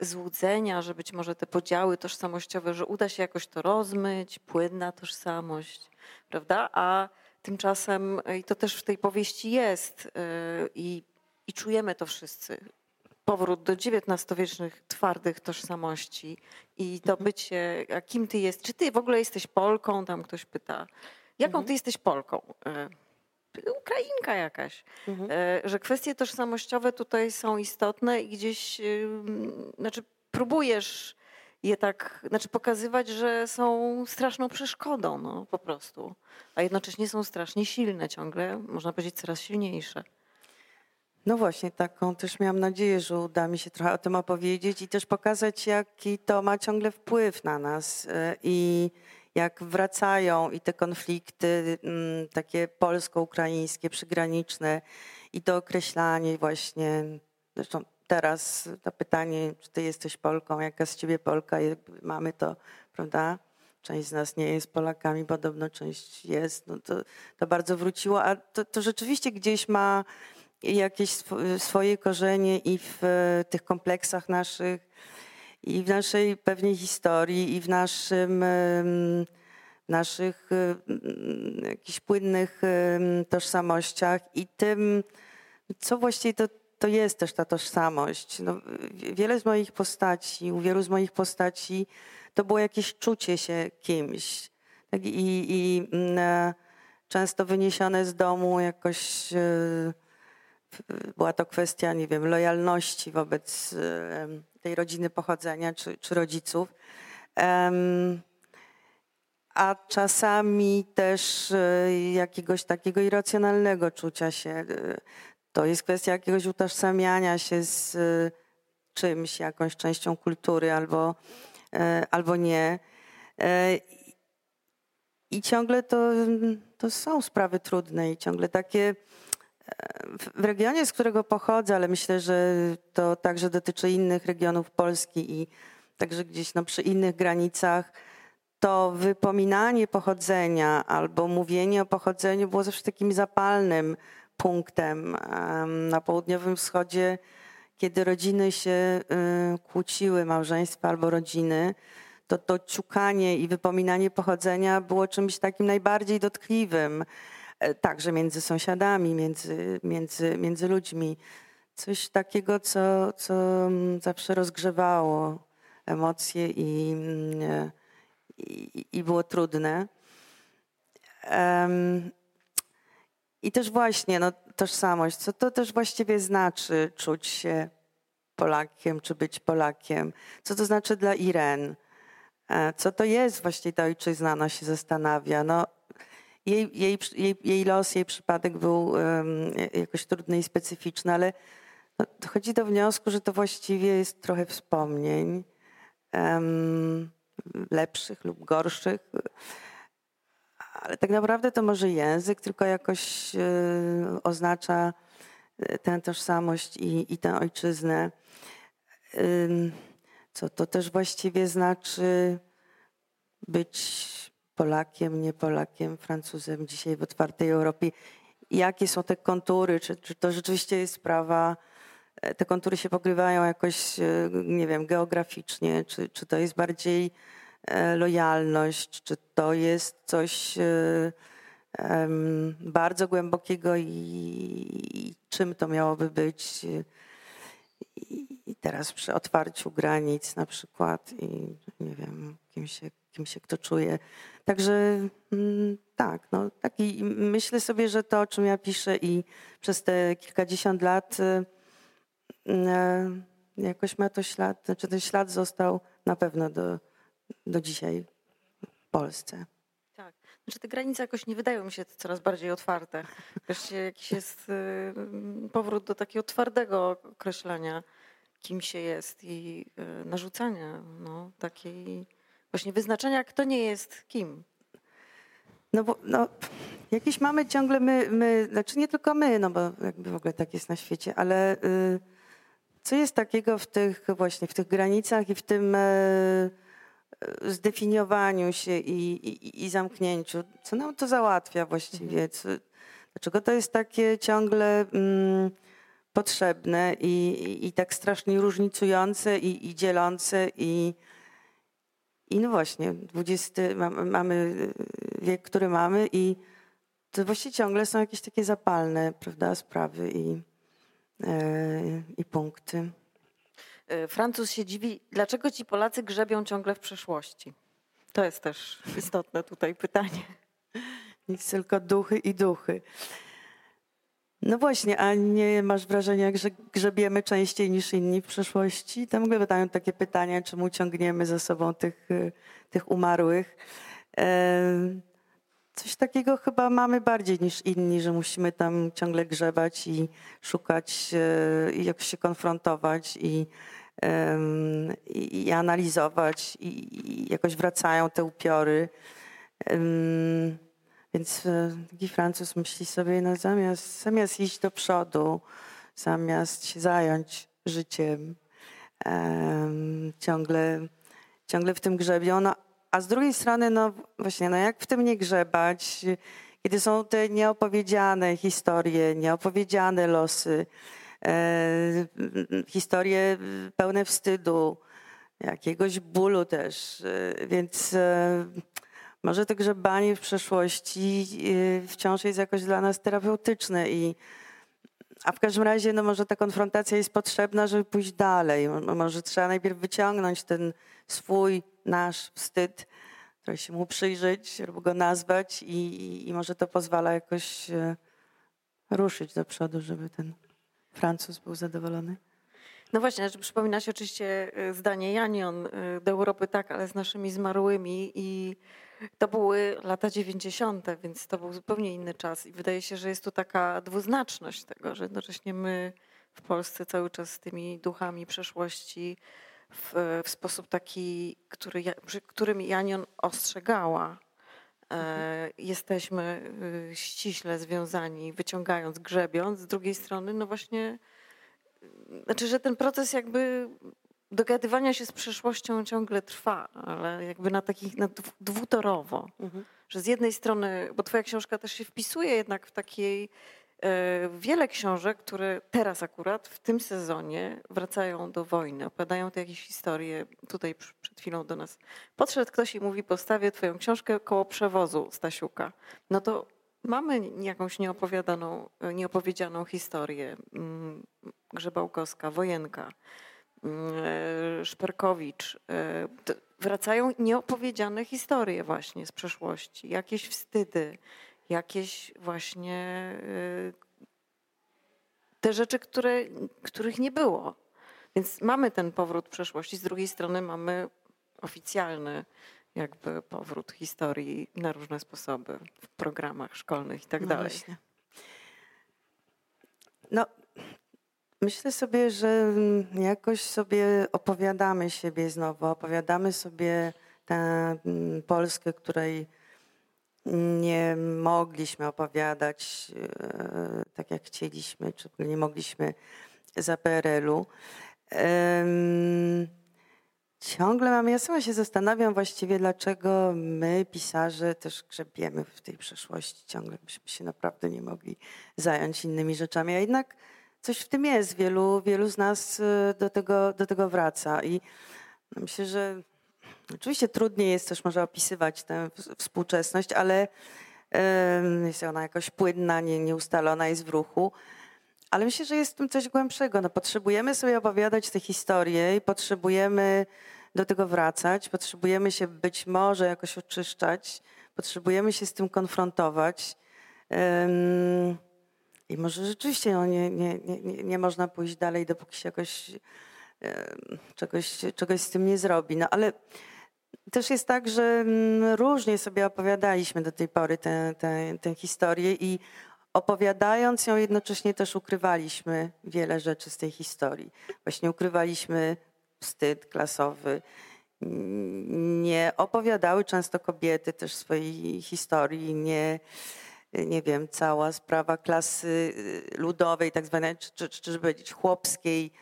S2: złudzenia, że być może te podziały tożsamościowe, że uda się jakoś to rozmyć, płynna tożsamość, prawda? A tymczasem, i to też w tej powieści jest, y, i, i czujemy to wszyscy, powrót do XIX-wiecznych twardych tożsamości i to mhm. bycie, a kim ty jest, czy ty w ogóle jesteś Polką, tam ktoś pyta, jaką mhm. ty jesteś Polką? Ukrainka jakaś. Mhm. E, że kwestie tożsamościowe tutaj są istotne i gdzieś, znaczy próbujesz je tak, znaczy pokazywać, że są straszną przeszkodą, no po prostu. A jednocześnie są strasznie silne ciągle, można powiedzieć coraz silniejsze.
S3: No właśnie, taką też miałam nadzieję, że uda mi się trochę o tym opowiedzieć i też pokazać, jaki to ma ciągle wpływ na nas. E, I jak wracają i te konflikty mm, takie polsko-ukraińskie, przygraniczne i to określanie właśnie, zresztą teraz to pytanie, czy ty jesteś Polką, jaka z ciebie Polka, mamy to, prawda? Część z nas nie jest Polakami, podobno część jest. No to, to bardzo wróciło, a to, to rzeczywiście gdzieś ma jakieś swoje korzenie i w tych kompleksach naszych, i w naszej pewnej historii, i w naszym, naszych jakichś płynnych tożsamościach i tym, co właściwie to, to jest też ta tożsamość. No, wiele z moich postaci, u wielu z moich postaci to było jakieś czucie się kimś. Tak? I, i mm, często wyniesione z domu jakoś e, była to kwestia, nie wiem, lojalności wobec tej rodziny pochodzenia czy, czy rodziców. A czasami też e, jakiegoś takiego irracjonalnego czucia się. E, to jest kwestia jakiegoś utożsamiania się z e, czymś, jakąś częścią kultury albo, albo nie. I ciągle to, to są sprawy trudne i ciągle takie w regionie, z którego pochodzę, ale myślę, że to także dotyczy innych regionów Polski i także gdzieś no, przy innych granicach, to wypominanie pochodzenia albo mówienie o pochodzeniu było zawsze takim zapalnym punktem na południowym wschodzie, kiedy rodziny się y, kłóciły, małżeństwa albo rodziny, to to ciukanie i wypominanie pochodzenia było czymś takim najbardziej dotkliwym. E, także między sąsiadami, między, między, między ludźmi. Coś takiego, co, co mm, zawsze rozgrzewało emocje i, mm, e, i, i było trudne. Um, I też właśnie no, tożsamość, co to też właściwie znaczy czuć się Polakiem, czy być Polakiem? Co to znaczy dla Iren? E, co to jest właśnie ta ojczyzna? Ona się zastanawia. No, jej, jej, jej, jej los, jej przypadek był jakoś trudny i specyficzny, ale no, dochodzi do wniosku, że to właściwie jest trochę wspomnień lepszych lub gorszych. Ale tak naprawdę to może język tylko jakoś y, oznacza e, tę tożsamość i, i tę ojczyznę. Co to też właściwie znaczy być Polakiem, nie Polakiem, Francuzem dzisiaj w otwartej Europie. Jakie są te kontury? Czy, czy to rzeczywiście jest sprawa, e, te kontury się pokrywają jakoś, e, nie wiem, geograficznie, czy, czy to jest bardziej e, lojalność, czy to jest coś bardzo głębokiego i, i czym to miałoby być? I teraz przy otwarciu granic na przykład i nie wiem, kim się, kim się kto czuje. Także mm, tak, no, taki, myślę sobie, że to, o czym ja piszę i przez te kilkadziesiąt lat y, y, jakoś ma to ślad, znaczy ten ślad został na pewno do, do dzisiaj w Polsce.
S2: Znaczy te granice jakoś nie wydają mi się coraz bardziej otwarte. Wreszcie jakiś jest y, powrót do takiego twardego określenia kim się jest i y, narzucania no, takiej właśnie wyznaczenia, kto nie jest kim.
S3: No bo no, jakieś mamy ciągle my, my, znaczy nie tylko my, no bo jakby w ogóle tak jest na świecie, ale y, co jest takiego w tych właśnie, w tych granicach i w tym y, zdefiniowaniu się i, i, i, zamknięciu, co nam to załatwia właściwie? Co, dlaczego to jest takie ciągle... Y, potrzebne i, i, tak strasznie różnicujące i, dzielące i, i no właśnie, 20, mamy wiek, który mamy i to właściwie ciągle są jakieś takie zapalne prawda, sprawy i, e, i punkty.
S2: E, Francuz się dziwi, dlaczego ci Polacy grzebią ciągle w przeszłości? To jest też istotne tutaj pytanie.
S3: Nic tylko duchy i duchy. No właśnie, a nie masz wrażenia, że grzebiemy częściej niż inni w przeszłości? Tam w ogóle pytają takie pytania, czemu ciągniemy za sobą tych, y, tych umarłych. Coś takiego chyba mamy bardziej niż inni, że musimy tam ciągle grzebać i szukać y, i jakoś się konfrontować i, i, analizować i, i, jakoś wracają te upiory. Więc e, taki Francuz myśli sobie, no zamiast, zamiast iść do przodu, zamiast się zająć życiem, ciągle, ciągle w tym grzebią. No, a z drugiej strony, no właśnie, no jak w tym nie grzebać, kiedy są te nieopowiedziane historie, nieopowiedziane losy, historie pełne wstydu, jakiegoś bólu też. E, więc e, może to grzebanie w przeszłości wciąż jest jakoś dla nas terapeutyczne i a w każdym razie, no może ta konfrontacja jest potrzebna, żeby pójść dalej. Może trzeba najpierw wyciągnąć ten swój, nasz wstyd, trochę się mu przyjrzeć albo go nazwać i, i może to pozwala jakoś e, ruszyć do przodu, żeby ten Francuz był zadowolony.
S2: No właśnie, znaczy przypomina się oczywiście e, zdanie Janion e, do Europy tak, ale z naszymi zmarłymi i to były lata 90., więc to był zupełnie inny czas i wydaje się, że jest tu taka dwuznaczność tego, że jednocześnie my w Polsce cały czas z tymi duchami przeszłości w, w sposób taki, który, którym Janion ostrzegała, e, jesteśmy y, ściśle związani, wyciągając, grzebiąc. Z drugiej strony, no właśnie, znaczy, że ten proces jakby dogadywania się z przeszłością ciągle trwa, ale jakby na takich na dwutorowo. Mhm. Że z jednej strony, bo twoja książka też się wpisuje jednak w takiej wiele książek, które teraz akurat w tym sezonie wracają do wojny, opowiadają te jakieś historie. Tutaj przed chwilą do nas podszedł ktoś i mówi, postawię twoją książkę koło przewozu Stasiuka. No to mamy jakąś nieopowiadaną, nieopowiedzianą historię. Mm, Grzebałkowska, Wojenka, mm, e, Szperkowicz. E, wracają nieopowiedziane historie właśnie z przeszłości. Jakieś wstydy, jakieś właśnie e, te rzeczy, które, których nie było. Więc mamy ten powrót przeszłości, z drugiej strony mamy oficjalny jakby powrót historii na różne sposoby w programach szkolnych i tak no dalej. Właśnie.
S3: No, myślę sobie, że jakoś sobie opowiadamy siebie znowu, opowiadamy sobie tę mm, Polskę, której nie mogliśmy opowiadać e, tak, jak chcieliśmy, czy nie mogliśmy za PRL-u. Ciągle mamy, ja sama się zastanawiam właściwie, dlaczego my, pisarze, też grzebiemy w tej przeszłości. Ciągle byśmy się naprawdę nie mogli zająć innymi rzeczami, a jednak coś w tym jest. Wielu, wielu z nas y, do tego, do tego wraca i myślę, że oczywiście trudniej jest też może opisywać tę współczesność, ale jest ona jakoś płynna, nie, nieustalona, jest w ruchu. Ale myślę, że jest w tym coś głębszego. No, potrzebujemy sobie opowiadać te historie i potrzebujemy do tego wracać, potrzebujemy się być może jakoś oczyszczać, potrzebujemy się z tym konfrontować. I może rzeczywiście no, nie, nie, nie, nie można pójść dalej, dopóki się jakoś czegoś, czegoś z tym nie zrobi. No ale też jest tak, że mm, różnie sobie opowiadaliśmy do tej pory tę, historię i opowiadając ją jednocześnie też ukrywaliśmy wiele rzeczy z tej historii. Właśnie ukrywaliśmy wstyd klasowy. Nie opowiadały często kobiety też swojej historii, nie, nie wiem, cała sprawa klasy ludowej, tak zwanej, czy, czy, czy powiedzieć chłopskiej,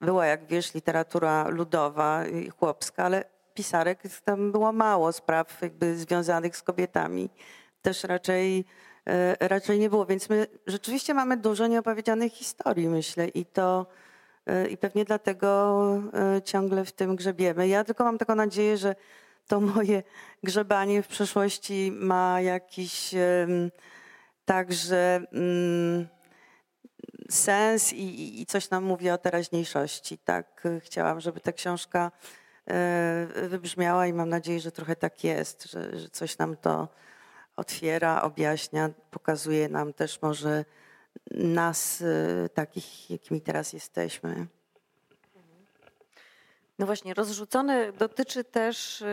S3: była, jak wiesz, literatura ludowa i chłopska, ale pisarek tam było mało spraw jakby związanych z kobietami. Też raczej E, raczej nie było. Więc my rzeczywiście mamy dużo nieopowiedzianych historii, myślę, i to e, i pewnie dlatego e, ciągle w tym grzebiemy. Ja tylko mam taką nadzieję, że to moje grzebanie w przeszłości ma jakiś także mm, sens i, i coś nam mówi o teraźniejszości. Tak chciałam, żeby ta książka wybrzmiała i mam nadzieję, że trochę tak jest, że, że coś nam to otwiera, objaśnia, pokazuje nam też może nas y, takich, jakimi teraz jesteśmy.
S2: No właśnie, rozrzucone dotyczy też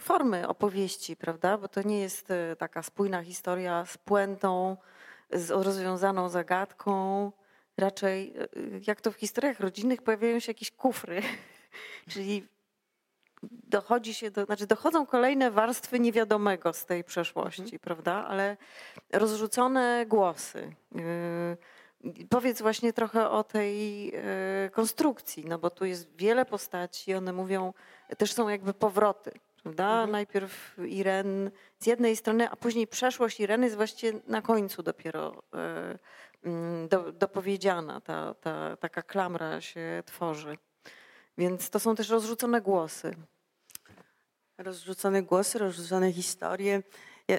S2: formy opowieści, prawda? Bo to nie jest y, taka spójna historia z puentą, z rozwiązaną zagadką. Raczej, jak to w historiach rodzinnych, pojawiają się jakieś kufry, czyli dochodzi się do, znaczy dochodzą kolejne warstwy niewiadomego z tej przeszłości, mhm. prawda? Ale rozrzucone głosy. Yy, powiedz właśnie trochę o tej yy, konstrukcji, no bo tu jest wiele postaci, one mówią, też są jakby powroty, prawda? Mhm. Najpierw Iren z jednej strony, a później przeszłość Ireny jest właściwie na końcu dopiero yy, mm, do, dopowiedziana, ta, ta, taka klamra się tworzy. Więc to są też rozrzucone głosy.
S3: Rozrzucone głosy, rozrzucone historie. Ja,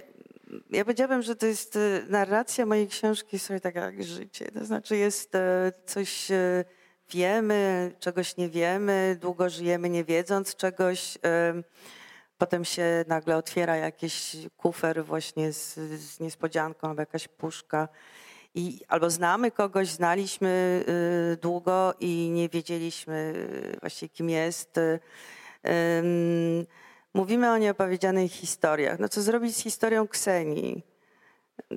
S3: ja powiedziałabym, że to jest e, narracja mojej książki sobie taka jak życie. To znaczy jest e, coś e, wiemy, czegoś nie wiemy, długo żyjemy nie wiedząc czegoś. Potem się nagle otwiera jakiś kufer właśnie z, z niespodzianką albo jakaś puszka. I albo znamy kogoś, znaliśmy długo i nie wiedzieliśmy właśnie kim jest. Mówimy o nieopowiedzianych historiach. No co zrobić z historią Ksenii,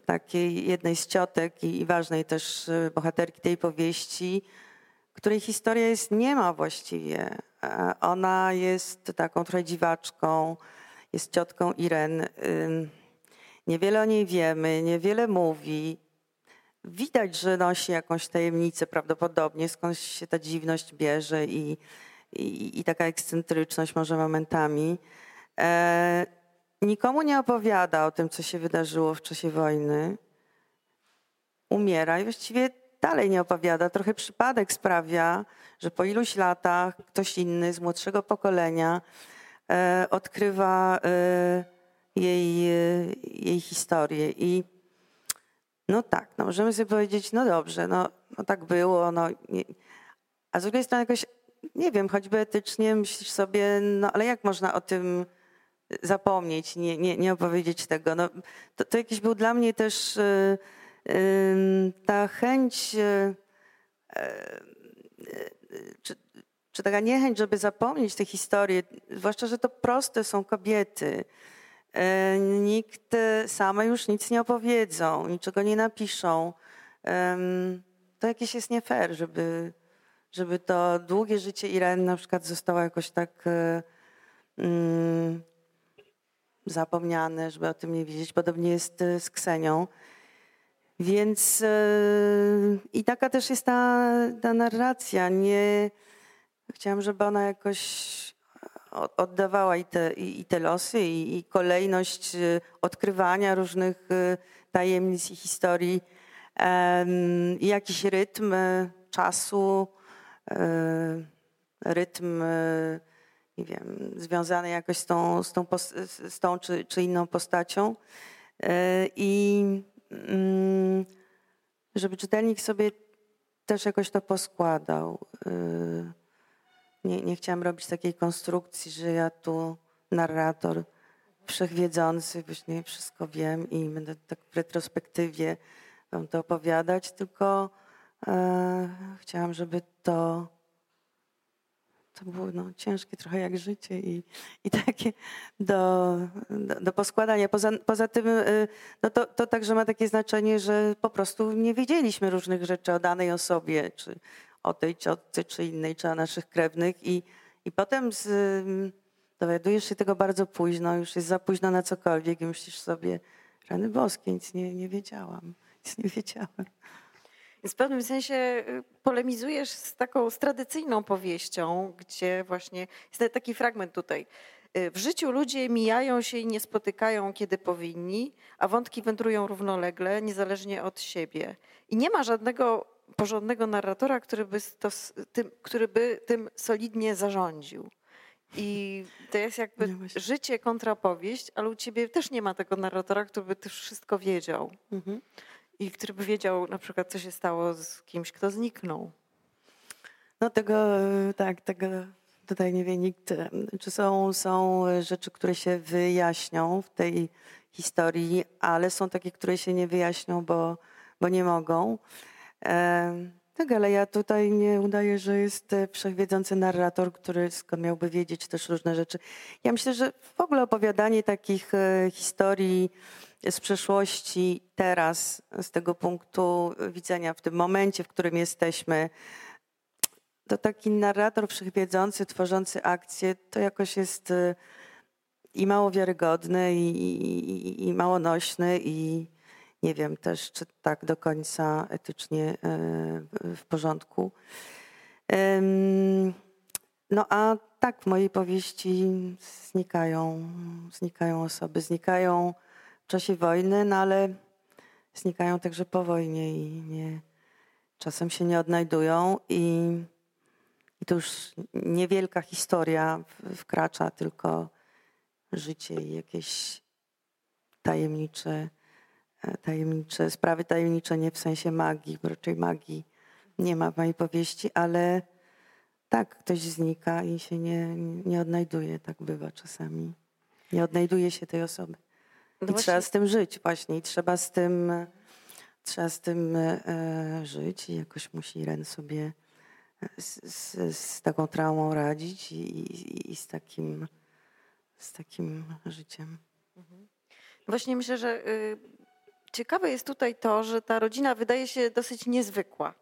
S3: takiej jednej z ciotek i ważnej też y, bohaterki tej powieści, której historia jest nie ma właściwie. Ona jest taką trochę dziwaczką, jest ciotką Iren. Niewiele o niej wiemy, niewiele mówi. Widać, że nosi jakąś tajemnicę prawdopodobnie, skąd się ta dziwność bierze i, i, i taka ekscentryczność może momentami. E, nikomu nie opowiada o tym, co się wydarzyło w czasie wojny. Umiera i właściwie dalej nie opowiada. Trochę przypadek sprawia, że po iluś latach ktoś inny z młodszego pokolenia e, odkrywa e, jej, jej historię. I no tak, no możemy sobie powiedzieć, no dobrze, no, no tak było, no, nie. a z drugiej strony jakoś, nie wiem, choćby etycznie myślisz sobie, no ale jak można o tym zapomnieć, nie, nie, nie opowiedzieć tego. No, to, to jakiś był dla mnie też y, y, ta chęć, y, czy, czy taka niechęć, żeby zapomnieć te historie, zwłaszcza, że to proste są kobiety. Nikt same już nic nie opowiedzą, niczego nie napiszą. To jakieś jest nie fair, żeby, żeby to długie życie Ireny na przykład zostało jakoś tak mm, zapomniane, żeby o tym nie wiedzieć. Podobnie jest e, z Ksenią. Więc e, i taka też jest ta, ta narracja. Nie, chciałam, żeby ona jakoś oddawała i te, i te losy, i, i kolejność e, odkrywania różnych tajemnic i historii, i jakiś rytm czasu, rytm nie wiem, związane jakoś z tą, z tą, z tą czy, czy inną postacią. I mm, żeby czytelnik sobie też jakoś to poskładał. E, nie, nie chciałam robić takiej konstrukcji, że ja tu narrator wszechwiedzący, właśnie wszystko wiem i będę tak w retrospektywie wam to opowiadać, tylko e, chciałam, żeby to to było no, ciężkie trochę jak życie i, i takie do, do, do poskładania. Poza, poza tym y, no to, to także ma takie znaczenie, że po prostu nie wiedzieliśmy różnych rzeczy o danej osobie, czy o tej ciotce, czy innej, czy o naszych krewnych i, i potem z, dowiadujesz się tego bardzo późno, już jest za późno na cokolwiek i myślisz sobie, rany boskie, nic nie, nie wiedziałam, nic nie wiedziałam.
S2: Więc w pewnym sensie y, polemizujesz z taką z tradycyjną powieścią, gdzie właśnie jest taki fragment tutaj. Y, w życiu ludzie mijają się i nie spotykają, kiedy powinni, a wątki wędrują równolegle, niezależnie od siebie. I nie ma żadnego porządnego narratora, który by, to, tym, który by tym solidnie zarządził. I to jest jakby no życie kontra powieść, ale u ciebie też nie ma tego narratora, który by wszystko wiedział. Mhm i który by wiedział na przykład, co się stało z kimś, kto zniknął.
S3: No tego, tak, tego tutaj nie wie nikt. Czy są, są rzeczy, które się wyjaśnią w tej historii, ale są takie, które się nie wyjaśnią, bo, bo nie mogą. E, tak, ale ja tutaj nie udaję, że jest wszechwiedzący narrator, który skąd miałby wiedzieć też różne rzeczy. Ja myślę, że w ogóle opowiadanie takich e, historii z przeszłości teraz, z tego punktu widzenia, w tym momencie, w którym jesteśmy, to taki narrator wszechwiedzący, tworzący akcję, to jakoś jest y, i mało wiarygodny, i, i, i mało nośny, i nie wiem też, czy tak do końca etycznie y, w porządku. No a tak, w mojej powieści znikają, znikają osoby, znikają w czasie wojny, no ale znikają także po wojnie i nie, czasem się nie odnajdują i, i to już niewielka historia wkracza, tylko życie i jakieś tajemnicze, e, tajemnicze sprawy tajemnicze, nie w sensie magii, bo raczej magii nie ma w mojej powieści, ale tak, ktoś znika i się nie, nie odnajduje, tak bywa czasami. Nie odnajduje się tej osoby. No I właśnie... trzeba z tym żyć właśnie. I trzeba z tym, trzeba z tym e, żyć i jakoś musi Ren sobie z, z, z taką traumą radzić i, i, i, z, takim, z takim życiem. Mhm.
S2: Właśnie myślę, że y, ciekawe jest tutaj to, że ta rodzina wydaje się dosyć niezwykła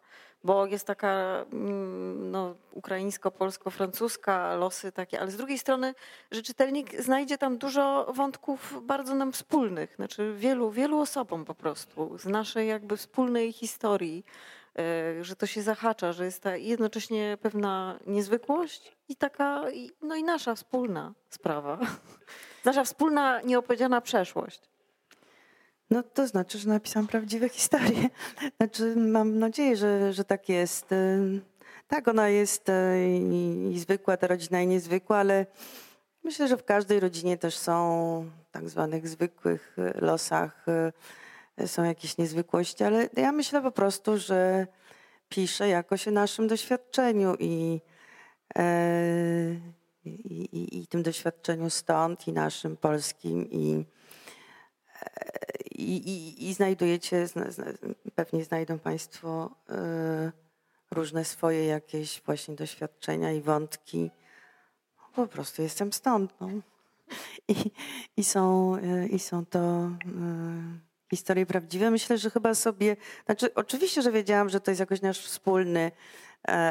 S2: bo jest taka mm, no, ukraińsko-polsko-francuska, losy takie, ale z drugiej strony, że czytelnik znajdzie tam dużo wątków bardzo nam wspólnych, znaczy wielu, wielu osobom po prostu, z naszej jakby wspólnej historii, e, że to się zahacza, że jest ta jednocześnie pewna niezwykłość i taka, no i nasza wspólna sprawa. Nasza wspólna, nieopowiedziana przeszłość.
S3: No to znaczy, że napisałam prawdziwe historie. Znaczy, mam nadzieję, że, że tak jest. Y, tak, ona jest y, i, zwykła, ta rodzina i niezwykła, ale, Myślę, że w każdej rodzinie też są tak zwanych zwykłych losach e, są jakieś niezwykłości, ale ja myślę po prostu, że piszę jakoś o naszym doświadczeniu i, e, i, i, i tym doświadczeniu stąd, i naszym polskim, i, i, i, pewnie znajdą Państwo e, różne swoje jakieś właśnie doświadczenia i wątki. Po prostu jestem stąd. No. I, i, są, e, I są to e, historie prawdziwe. Myślę, że chyba sobie, znaczy oczywiście, że wiedziałam, że to jest jakoś nasz wspólny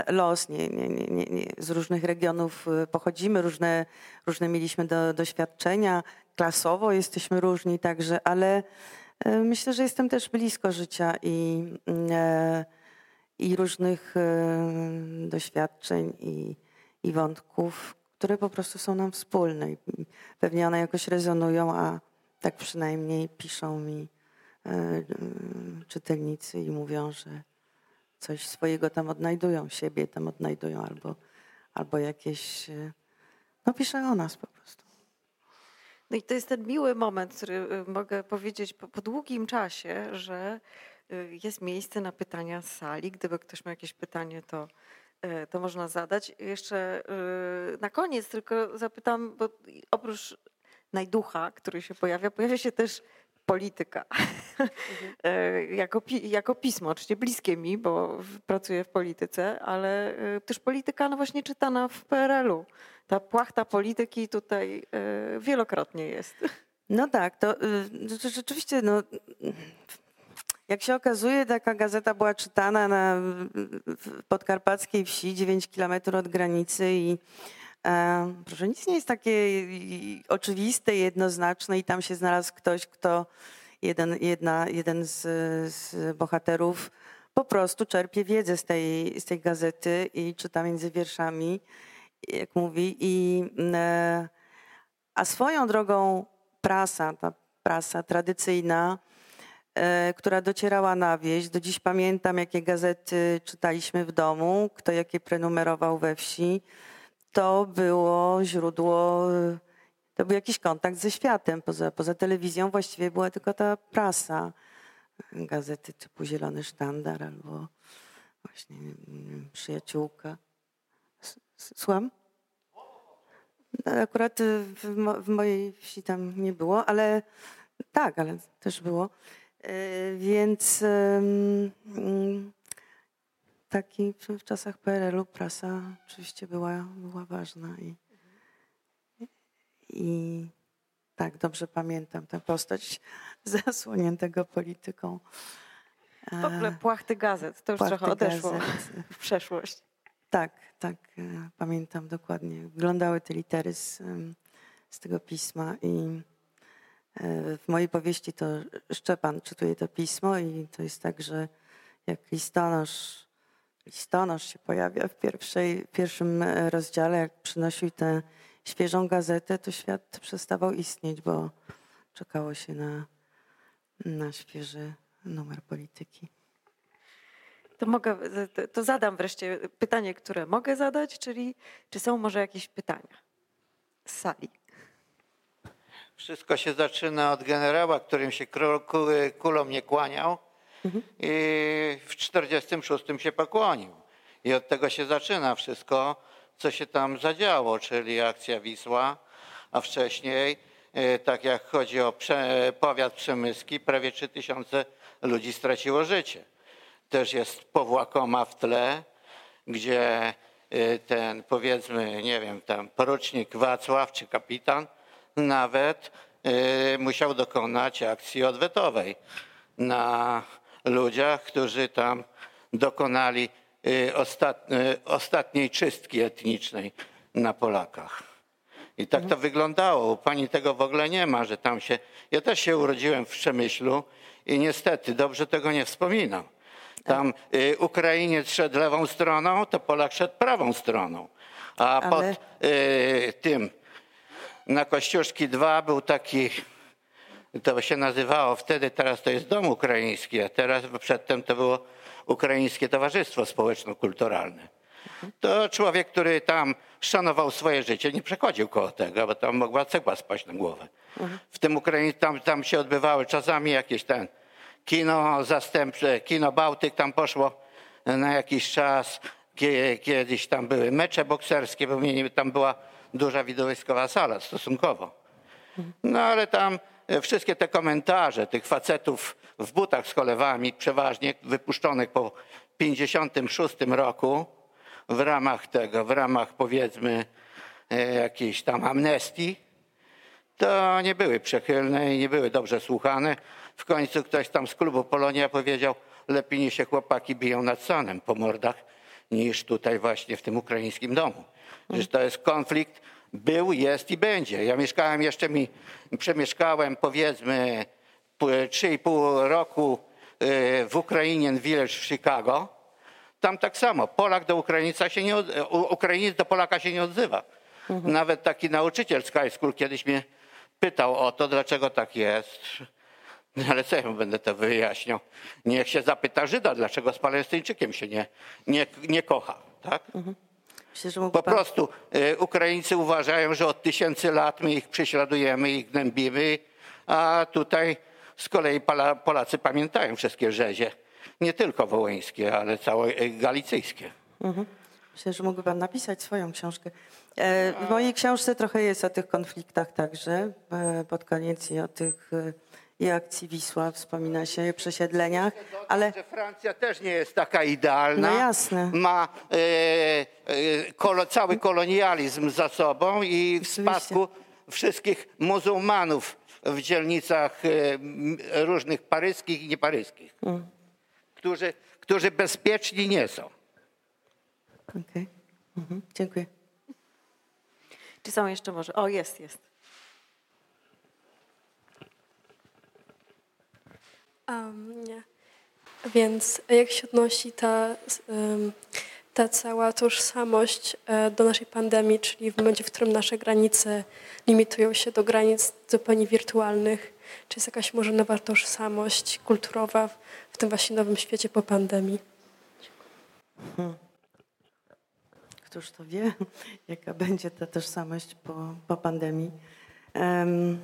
S3: los. Nie, nie, nie, nie. Z różnych regionów e, pochodzimy, różne, różne mieliśmy do, doświadczenia, klasowo jesteśmy różni także, ale e, myślę, że jestem też blisko życia i, i różnych doświadczeń i, i wątków, które po prostu są nam wspólne. Pewnie one jakoś rezonują, a tak przynajmniej piszą mi E, czytelnicy i mówią, że coś swojego tam odnajdują, siebie tam odnajdują albo, albo jakieś, e, no pisze o nas po prostu.
S2: No i to jest ten miły moment, który e, mogę powiedzieć po, po długim czasie, że jest miejsce na pytania z sali. Gdyby ktoś miał jakieś pytanie, to, to można zadać. Jeszcze na koniec tylko zapytam, bo oprócz najducha, który się pojawia, pojawia się też polityka. Mhm. jako, jako pismo, oczywiście bliskie mi, bo pracuję w polityce, ale e, też polityka no właśnie czytana w PRL-u. Ta płachta polityki tutaj e, wielokrotnie jest.
S3: No tak, to, to rzeczywiście no, jak się okazuje, taka gazeta była czytana na podkarpackiej wsi, 9 kilometrów od granicy i e, proszę, nic nie jest takie oczywiste, jednoznaczne i tam się znalazł ktoś, kto jeden, jedna, jeden z, z bohaterów po prostu czerpie wiedzę z tej, z tej gazety i czyta między wierszami, jak mówi. I, e, a swoją drogą prasa, ta prasa tradycyjna, e, która docierała na wieś. Do dziś pamiętam, jakie gazety czytaliśmy w domu, kto jakie prenumerował we wsi. To było źródło to był jakiś kontakt ze światem. Poza, poza telewizją właściwie była tylko ta prasa, gazety typu Zielony Sztandar albo właśnie Przyjaciółka. Słucham? No, akurat w, w, mojej wsi tam nie było, ale tak, ale też było. E, więc taki w czasach PRL-u prasa oczywiście była, była ważna. I, i tak dobrze pamiętam tę postać zasłoniętego polityką.
S2: W ogóle płachty gazet, to już trochę odeszło gazet. w przeszłość.
S3: Tak, tak, e, pamiętam dokładnie. Wyglądały te litery z, z tego pisma i e, w mojej powieści to Szczepan czytuje to pismo i to jest tak, że jak listonosz, listonosz się pojawia w, pierwszej, w pierwszym e, rozdziale, jak przynosił te świeżą gazetę, to świat przestawał istnieć, bo czekało się na, na świeży numer polityki.
S2: To, mogę, to zadam wreszcie pytanie, które mogę zadać, czyli czy są może jakieś pytania z sali?
S4: Wszystko się zaczyna od generała, którym się kulą nie kłaniał mhm. i w 46 się pokłonił. I od tego się zaczyna wszystko co się tam zadziało, czyli akcja Wisła, a wcześniej, e, tak jak chodzi o powiat przemyski, prawie 3000 ludzi straciło życie. Też jest powłakoma w tle, gdzie e, ten powiedzmy, nie wiem, tam porucznik Wacław czy kapitan nawet e, musiał dokonać akcji odwetowej na ludziach, którzy tam dokonali ostatniej czystki etnicznej na Polakach. I tak to wyglądało. U pani tego w ogóle nie ma, że tam się. Ja też się urodziłem w Przemyślu i niestety dobrze tego nie wspominam. Tam y, Ukrainiec szedł lewą stroną, to Polak szedł prawą stroną. A Ale... pod y, tym na Kościuszki 2 był taki, to się nazywało wtedy, teraz to jest Dom Ukraiński, a teraz przedtem to było Ukraińskie Towarzystwo Społeczno-Kulturalne. To człowiek, który tam szanował swoje życie, nie przechodził koło tego, bo tam mogła cegła spaść na głowę. W tym Ukrainie tam, tam się odbywały czasami jakieś ten kino zastępcze, kino Bałtyk tam poszło na jakiś czas. Kie- Kiedyś tam były mecze bokserskie, bo tam była duża widowiskowa sala stosunkowo. No ale tam wszystkie te komentarze tych facetów w butach z cholewami, przeważnie wypuszczonych po 56 roku w ramach tego, w ramach powiedzmy e, jakiejś tam amnestii, to nie były przychylne i nie były dobrze słuchane. W końcu ktoś tam z klubu Polonia powiedział, lepiej niech się chłopaki biją nad sanem po mordach, niż tutaj właśnie w tym ukraińskim domu. Że to jest konflikt, był, jest i będzie. Ja mieszkałem jeszcze mi, przemieszkałem powiedzmy pół- 3,5 roku y, w Ukrainian Village w Chicago. Tam tak samo. Polak do Ukraińca się nie, Ukrainiec do Polaka się nie odzywa. Nawet taki nauczyciel z high school kiedyś mnie pytał o to, dlaczego tak jest. No Ale co ja mu będę to wyjaśniał? Niech się zapyta Żyda, dlaczego z Palestyńczykiem się nie, nie, nie kocha. Tak?
S3: Myślę,
S4: Po
S3: pan...
S4: prostu y, Ukraińcy uważają, że od tysięcy lat my ich prześladujemy, ich gnębimy, a tutaj z kolei Pola- Polacy pamiętają wszystkie rzezie. Nie tylko wołyńskie, ale całe y, galicyjskie.
S3: Myślę, że mógłby pan napisać swoją książkę. E, W mojej książce trochę jest o tych konfliktach także. E, Pod koniec i o tych e, i akcji Wisła wspomina się o przesiedleniach, ale
S4: Że Francja też nie jest taka idealna.
S3: No jasne.
S4: Ma e, e, kolo, cały kolonializm za sobą i w spadku wszystkich muzułmanów w dzielnicach e, różnych paryskich i nieparyskich,
S3: Mm.
S4: którzy, którzy bezpieczni nie są.
S3: Okej. Mhm. Dziękuję.
S2: Czy są jeszcze może? O, jest, jest.
S5: Um, nie. Więc jak się odnosi ta, ta cała tożsamość e, do naszej pandemii, czyli w momencie, w którym nasze granice limitują się do granic zupełnie wirtualnych, czy jest jakaś może nowa tożsamość kulturowa w, tym właśnie nowym świecie po pandemii?
S3: Któż to wie, jaka będzie ta tożsamość po, po pandemii. Em,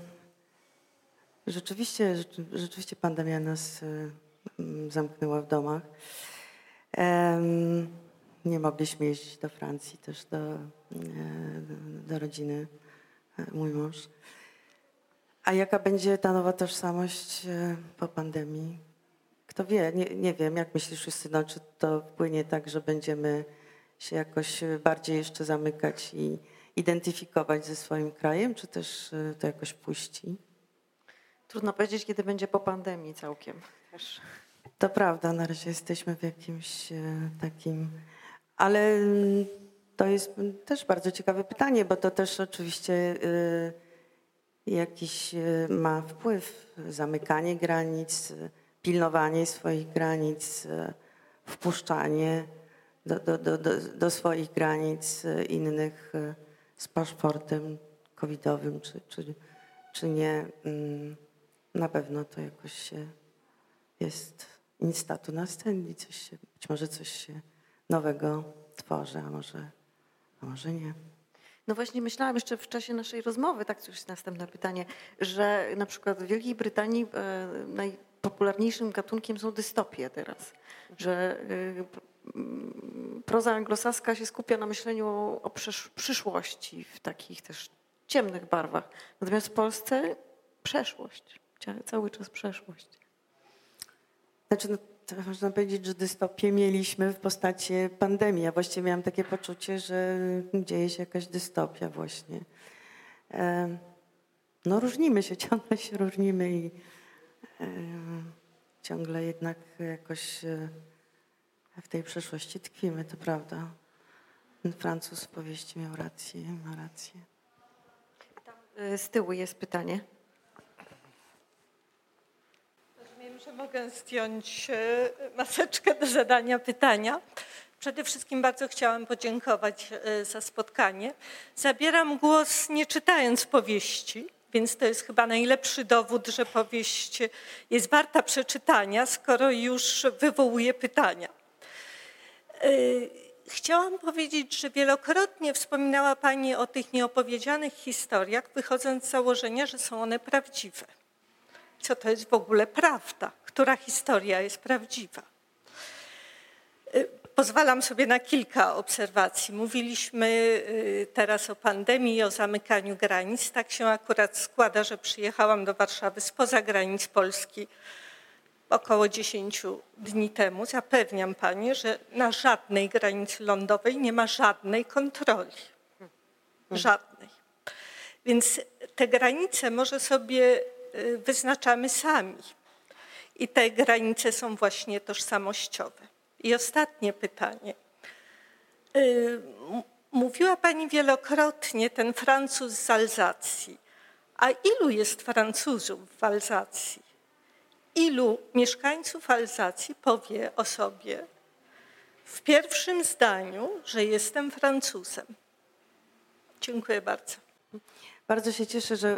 S3: rzeczywiście, rzeczy- rzeczywiście pandemia nas y, mm, zamknęła w domach. Nie mogliśmy jeździć do Francji, też do, e, do rodziny, e, mój mąż. A jaka będzie ta nowa tożsamość e, po pandemii? Kto wie, nie, nie wiem, jak myślisz, Justyno, czy to wpłynie tak, że będziemy się jakoś bardziej jeszcze zamykać i identyfikować ze swoim krajem, czy też to jakoś puści?
S2: Trudno powiedzieć, kiedy będzie po pandemii całkiem. Też.
S3: To prawda, na razie jesteśmy w jakimś e, takim. Ale mm, to jest mm, też bardzo ciekawe pytanie, bo to też oczywiście e, jakiś e, ma wpływ. Zamykanie granic, pilnowanie swoich granic, wpuszczanie do, do, do, do, swoich granic innych z paszportem covidowym, czy, czy, czy nie. Na pewno to jakoś jest instatu na scenie, coś się, być może coś się nowego tworzy, a może, a może nie.
S2: No właśnie myślałam jeszcze w czasie naszej rozmowy, tak jest następne pytanie, że na przykład w Wielkiej Brytanii e, najpopularniejszym gatunkiem są dystopie teraz, że e, proza anglosaska się skupia na myśleniu o, o przysz, przyszłości w takich też ciemnych barwach. Natomiast w Polsce przeszłość, cały czas przeszłość.
S3: Znaczy, no, można powiedzieć, że dystopię mieliśmy w postaci pandemii. a właściwie miałam takie poczucie, że dzieje się jakaś dystopia właśnie. Em, No różnimy się, ciągle się różnimy i em, ciągle jednak jakoś e, w tej przeszłości tkwimy, to prawda. Ten Francuz w powieści miał rację, ma rację.
S2: E, Z tyłu jest pytanie.
S6: Że mogę zdjąć e, maseczkę do zadania pytania. Przede wszystkim bardzo chciałam podziękować e, za spotkanie. Zabieram głos nie czytając powieści, więc to jest chyba najlepszy dowód, że powieść jest warta przeczytania, skoro już wywołuje pytania. E, chciałam powiedzieć, że wielokrotnie wspominała Pani o tych nieopowiedzianych historiach, wychodząc z założenia, że są one prawdziwe. Co to jest w ogóle prawda? Która historia jest prawdziwa? Y, pozwalam sobie na kilka obserwacji. Mówiliśmy y, teraz o pandemii i o zamykaniu granic. Tak się akurat składa, że przyjechałam do Warszawy spoza granic Polski około 10 dni temu. Zapewniam Panie, że na żadnej granicy lądowej nie ma żadnej kontroli. Żadnej. Więc te granice może sobie wyznaczamy sami. I te granice są właśnie tożsamościowe. I ostatnie pytanie. Y, mówiła Pani wielokrotnie ten Francuz z Alzacji. A ilu jest Francuzów w Alzacji? Ilu mieszkańców Alzacji powie o sobie w pierwszym zdaniu, że jestem Francuzem? Dziękuję bardzo.
S3: Bardzo się cieszę, że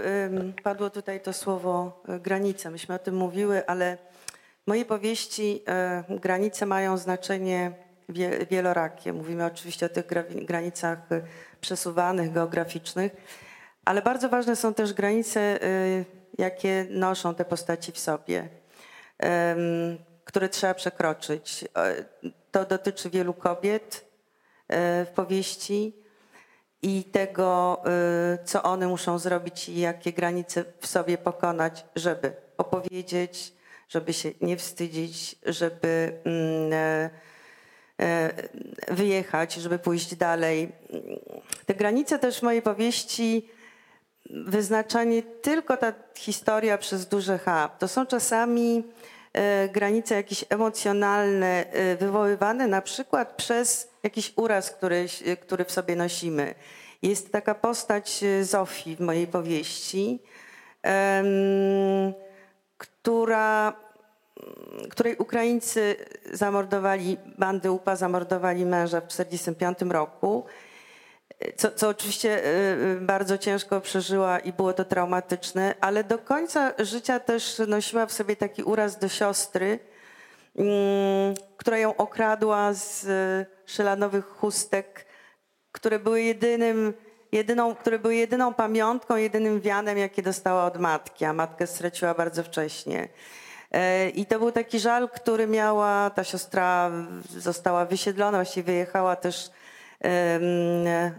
S3: padło tutaj to słowo e, granica. Myśmy o tym mówiły, ale w mojej powieści e, granice mają znaczenie wielorakie. Mówimy oczywiście o tych granicach e, przesuwanych, geograficznych, ale bardzo ważne są też granice, jakie noszą te postaci w sobie które trzeba przekroczyć. To dotyczy wielu kobiet w powieści i tego, e, co one muszą zrobić i jakie granice w sobie pokonać, żeby opowiedzieć, żeby się nie wstydzić, żeby mm, wyjechać, żeby pójść dalej. Te granice też w mojej powieści wyznacza nie tylko ta historia przez duże H. To są czasami e, granice jakieś emocjonalne, e, wywoływane na przykład przez jakiś uraz, który, który w sobie nosimy. Jest taka postać e, Zofii w mojej powieści, która, której Ukraińcy zamordowali, bandy UPA zamordowali męża w 1945 roku co, co oczywiście y, y, bardzo ciężko przeżyła i było to traumatyczne, ale do końca życia też nosiła w sobie taki uraz do siostry, mm, która ją okradła z y, szelanowych chustek, które były jedynym, jedyną, które były jedyną pamiątką, jedynym wianem, jakie dostała od matki, a matkę straciła bardzo wcześnie. E, I to był taki żal, który miała, ta siostra została wysiedlona, właściwie wyjechała też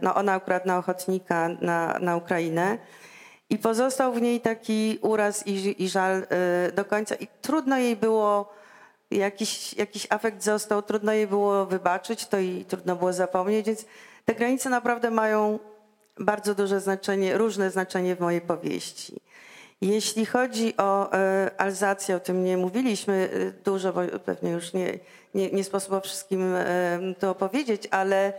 S3: no ona akurat na ochotnika na, na Ukrainę. I pozostał w niej taki uraz i, i żal y, do końca. I trudno jej było, jakiś, jakiś afekt został, trudno jej było wybaczyć, to i trudno było zapomnieć. Więc te granice naprawdę mają bardzo duże znaczenie, różne znaczenie w mojej powieści. Jeśli chodzi o e, Alzację, o tym nie mówiliśmy y, dużo, bo pewnie już nie, nie, nie sposób o wszystkim e, to opowiedzieć, ale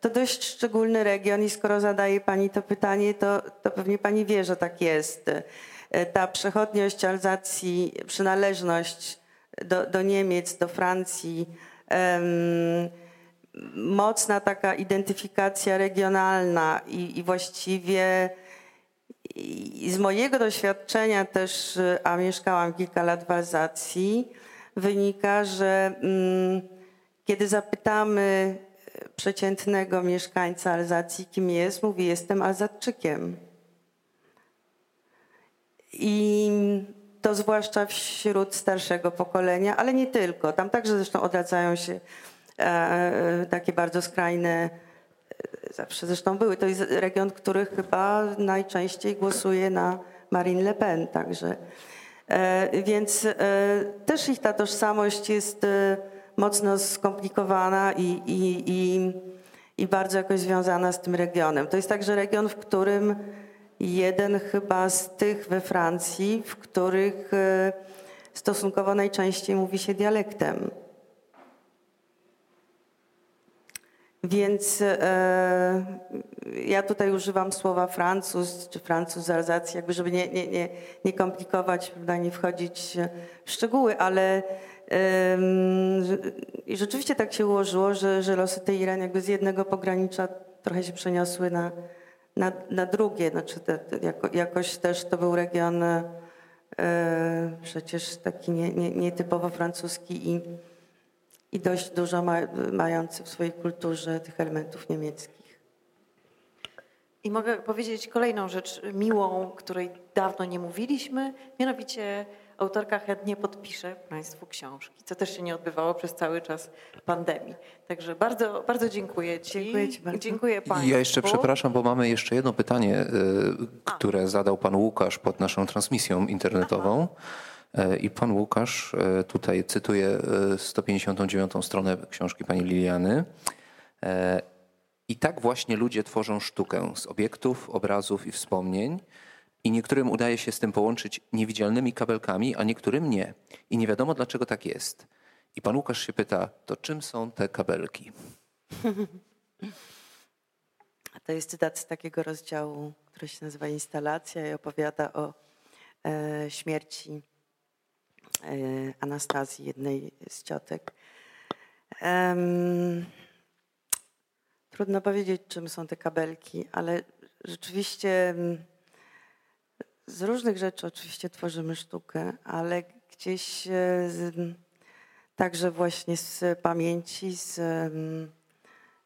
S3: to dość szczególny region i skoro zadaje Pani to pytanie, to, to pewnie Pani wie, że tak jest. E, ta przechodniość Alzacji, przynależność do, do Niemiec, do Francji, mocna taka identyfikacja regionalna i, i właściwie i z mojego doświadczenia też, a mieszkałam kilka lat w Alzacji, wynika, że um, kiedy zapytamy przeciętnego mieszkańca Alzacji, kim jest, mówi: Jestem Alzatczykiem. I to zwłaszcza wśród starszego pokolenia, ale nie tylko. Tam także zresztą odradzają się e, takie bardzo skrajne, e, zawsze zresztą były. To jest region, który chyba najczęściej głosuje na Marine Le Pen, także. E, więc e, też ich ta tożsamość jest e, mocno skomplikowana i, i, i, i bardzo jakoś związana z tym regionem. To jest także region, w którym jeden chyba z tych we Francji, w których e, stosunkowo najczęściej mówi się dialektem. Więc e, ja tutaj używam słowa Francuz czy Francuz Alzacji, jakby żeby nie, nie, nie, nie komplikować, prawda, nie wchodzić w szczegóły, ale i rzeczywiście tak się ułożyło, że, że losy tej Iran jakby z jednego pogranicza trochę się przeniosły na, na, na drugie. Znaczy te, jako, jakoś też to był region e, przecież taki nie, nie, nietypowo francuski i, i dość dużo ma, mający w swojej kulturze tych elementów niemieckich.
S2: I mogę powiedzieć kolejną rzecz miłą, której dawno nie mówiliśmy, mianowicie autorka chętnie podpisze Państwu książki, co też się nie odbywało przez cały czas pandemii. Także bardzo, bardzo dziękuję Ci.
S3: Dziękuję Ci bardzo.
S2: Dziękuję Państwu.
S7: Ja jeszcze przepraszam, bo mamy jeszcze jedno pytanie, y, które zadał pan Łukasz pod naszą transmisją internetową. Y, I pan Łukasz y, tutaj cytuje y, 159 stronę książki pani Liliany. E, I tak właśnie ludzie tworzą sztukę z obiektów, obrazów i wspomnień. I niektórym udaje się z tym połączyć niewidzialnymi kabelkami, a niektórym nie. I nie wiadomo dlaczego tak jest. I pan Łukasz się pyta, to czym są te kabelki?
S3: A to jest cytat z takiego rozdziału, który się nazywa Instalacja i opowiada o e, śmierci e, Anastazji, jednej z ciotek. Trudno powiedzieć, czym są te kabelki, ale rzeczywiście mm, z różnych rzeczy oczywiście tworzymy sztukę, ale gdzieś e, także właśnie z pamięci, z, em,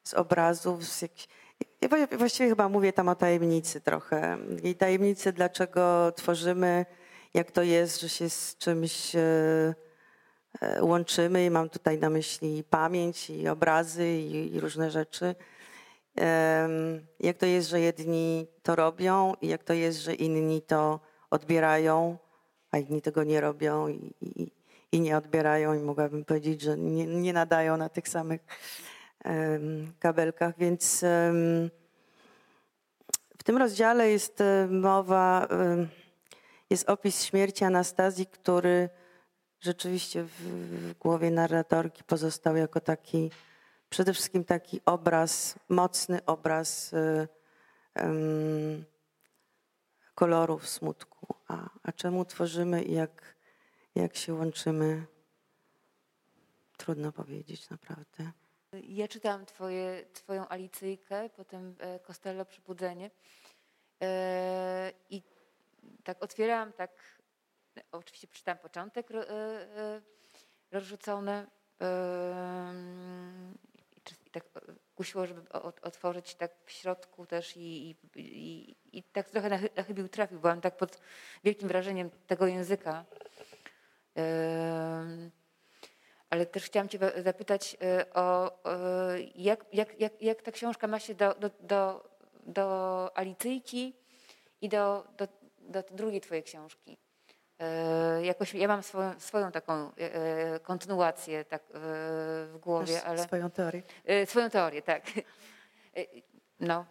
S3: z obrazów, z jakichś ja wła- właściwie chyba mówię tam o tajemnicy trochę. I tajemnicy, dlaczego tworzymy, jak to jest, że się z czymś e, e, łączymy. I mam tutaj na myśli pamięć, i obrazy, i, i różne rzeczy. Jak to jest, że jedni to robią, i jak to jest, że inni to odbierają, a inni tego nie robią i, i, i nie odbierają. I mogłabym powiedzieć, że nie, nie nadają na tych samych kabelkach, więc w tym rozdziale jest e, mowa, jest opis śmierci Anastazji, który rzeczywiście w, w głowie narratorki pozostał jako taki, przede wszystkim taki obraz, mocny obraz em, kolorów smutku. A, a czemu tworzymy i jak, jak się łączymy, trudno powiedzieć naprawdę.
S8: Ja czytałam twoje, twoją Alicyjkę, potem e, Costello Przebudzenie E, i tak otwierałam, tak, oczywiście przeczytałam początek e, rozrzucony tak e, kusiło, żeby otworzyć tak w środku też i, i, i, tak trochę na, na chybił trafił. Byłam tak pod wielkim wrażeniem tego języka. Ale też chciałam Cię zapytać e, o e, jak, jak, jak, jak ta książka ma się do, do, do, do Alicyjki i do, do, do drugiej Twojej książki. E, Jakoś ja mam swoją, swoją taką e, e, kontynuację tak w głowie,
S3: Masz
S8: ale
S3: swoją teorię.
S8: swoją teorię, tak. No.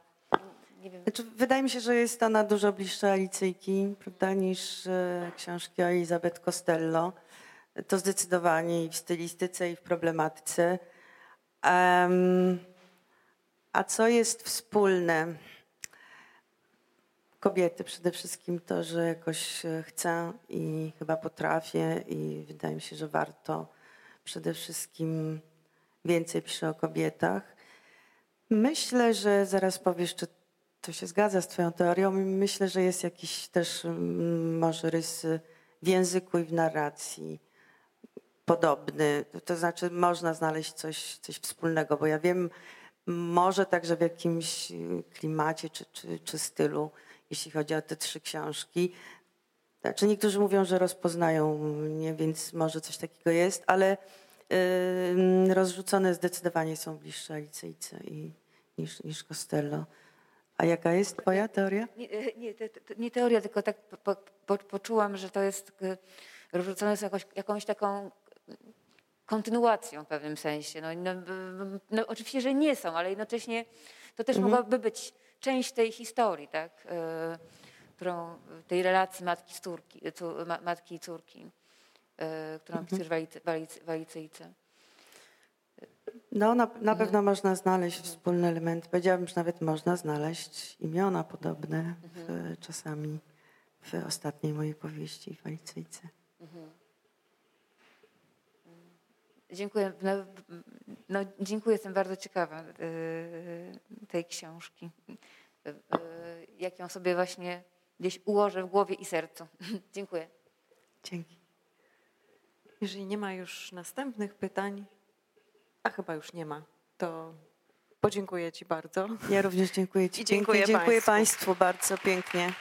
S3: Znaczy, wydaje mi się, że jest ona dużo bliższa Alicyjki prawda, niż e, książki o Elizabeth Costello. To zdecydowanie i w stylistyce, i w problematyce. Em, a co jest wspólne? Kobiety przede wszystkim to, że jakoś e, chcę i chyba potrafię i wydaje mi się, że warto przede wszystkim więcej piszę o kobietach. Myślę, że zaraz powiesz, czy to się zgadza z Twoją teorią. Myślę, że jest jakiś też może rys w języku i w narracji podobny. To znaczy można znaleźć coś, coś wspólnego, bo ja wiem, może także w jakimś klimacie czy, czy, czy stylu, jeśli chodzi o te trzy książki. Znaczy niektórzy mówią, że rozpoznają mnie, więc może coś takiego jest, ale y, rozrzucone zdecydowanie są bliższe Alicyjce i, niż, niż Costello. A jaka jest twoja teoria?
S8: Nie, e, nie, to, to, nie teoria, tylko tak po, po, po, poczułam, że to jest e, rozrzucone z jakąś, jakąś taką kontynuacją w pewnym sensie. No, no, no, oczywiście, że nie są, ale jednocześnie to też mogłaby być część tej historii, tak? e, którą, tej relacji matki, z córki, ma, matki i córki, e, którą w Alicy- w Alicy- w Alicyjce.
S3: No, na, na pewno można znaleźć wspólny element. Powiedziałabym, że nawet można znaleźć imiona podobne w, czasami w ostatniej mojej powieści w Alicyjce.
S8: Dziękuję. No, no, dziękuję, jestem bardzo ciekawa e, tej książki. E, e, Jak ją sobie właśnie gdzieś ułożę w głowie i sercu. Dziękuję.
S3: Dzięki.
S2: Jeżeli nie ma już następnych pytań, A chyba już nie ma. To podziękuję Ci bardzo.
S3: Ja również dziękuję Ci
S2: I dziękuję
S3: pięknie. Dziękuję
S2: państwu.
S3: Państwu bardzo pięknie.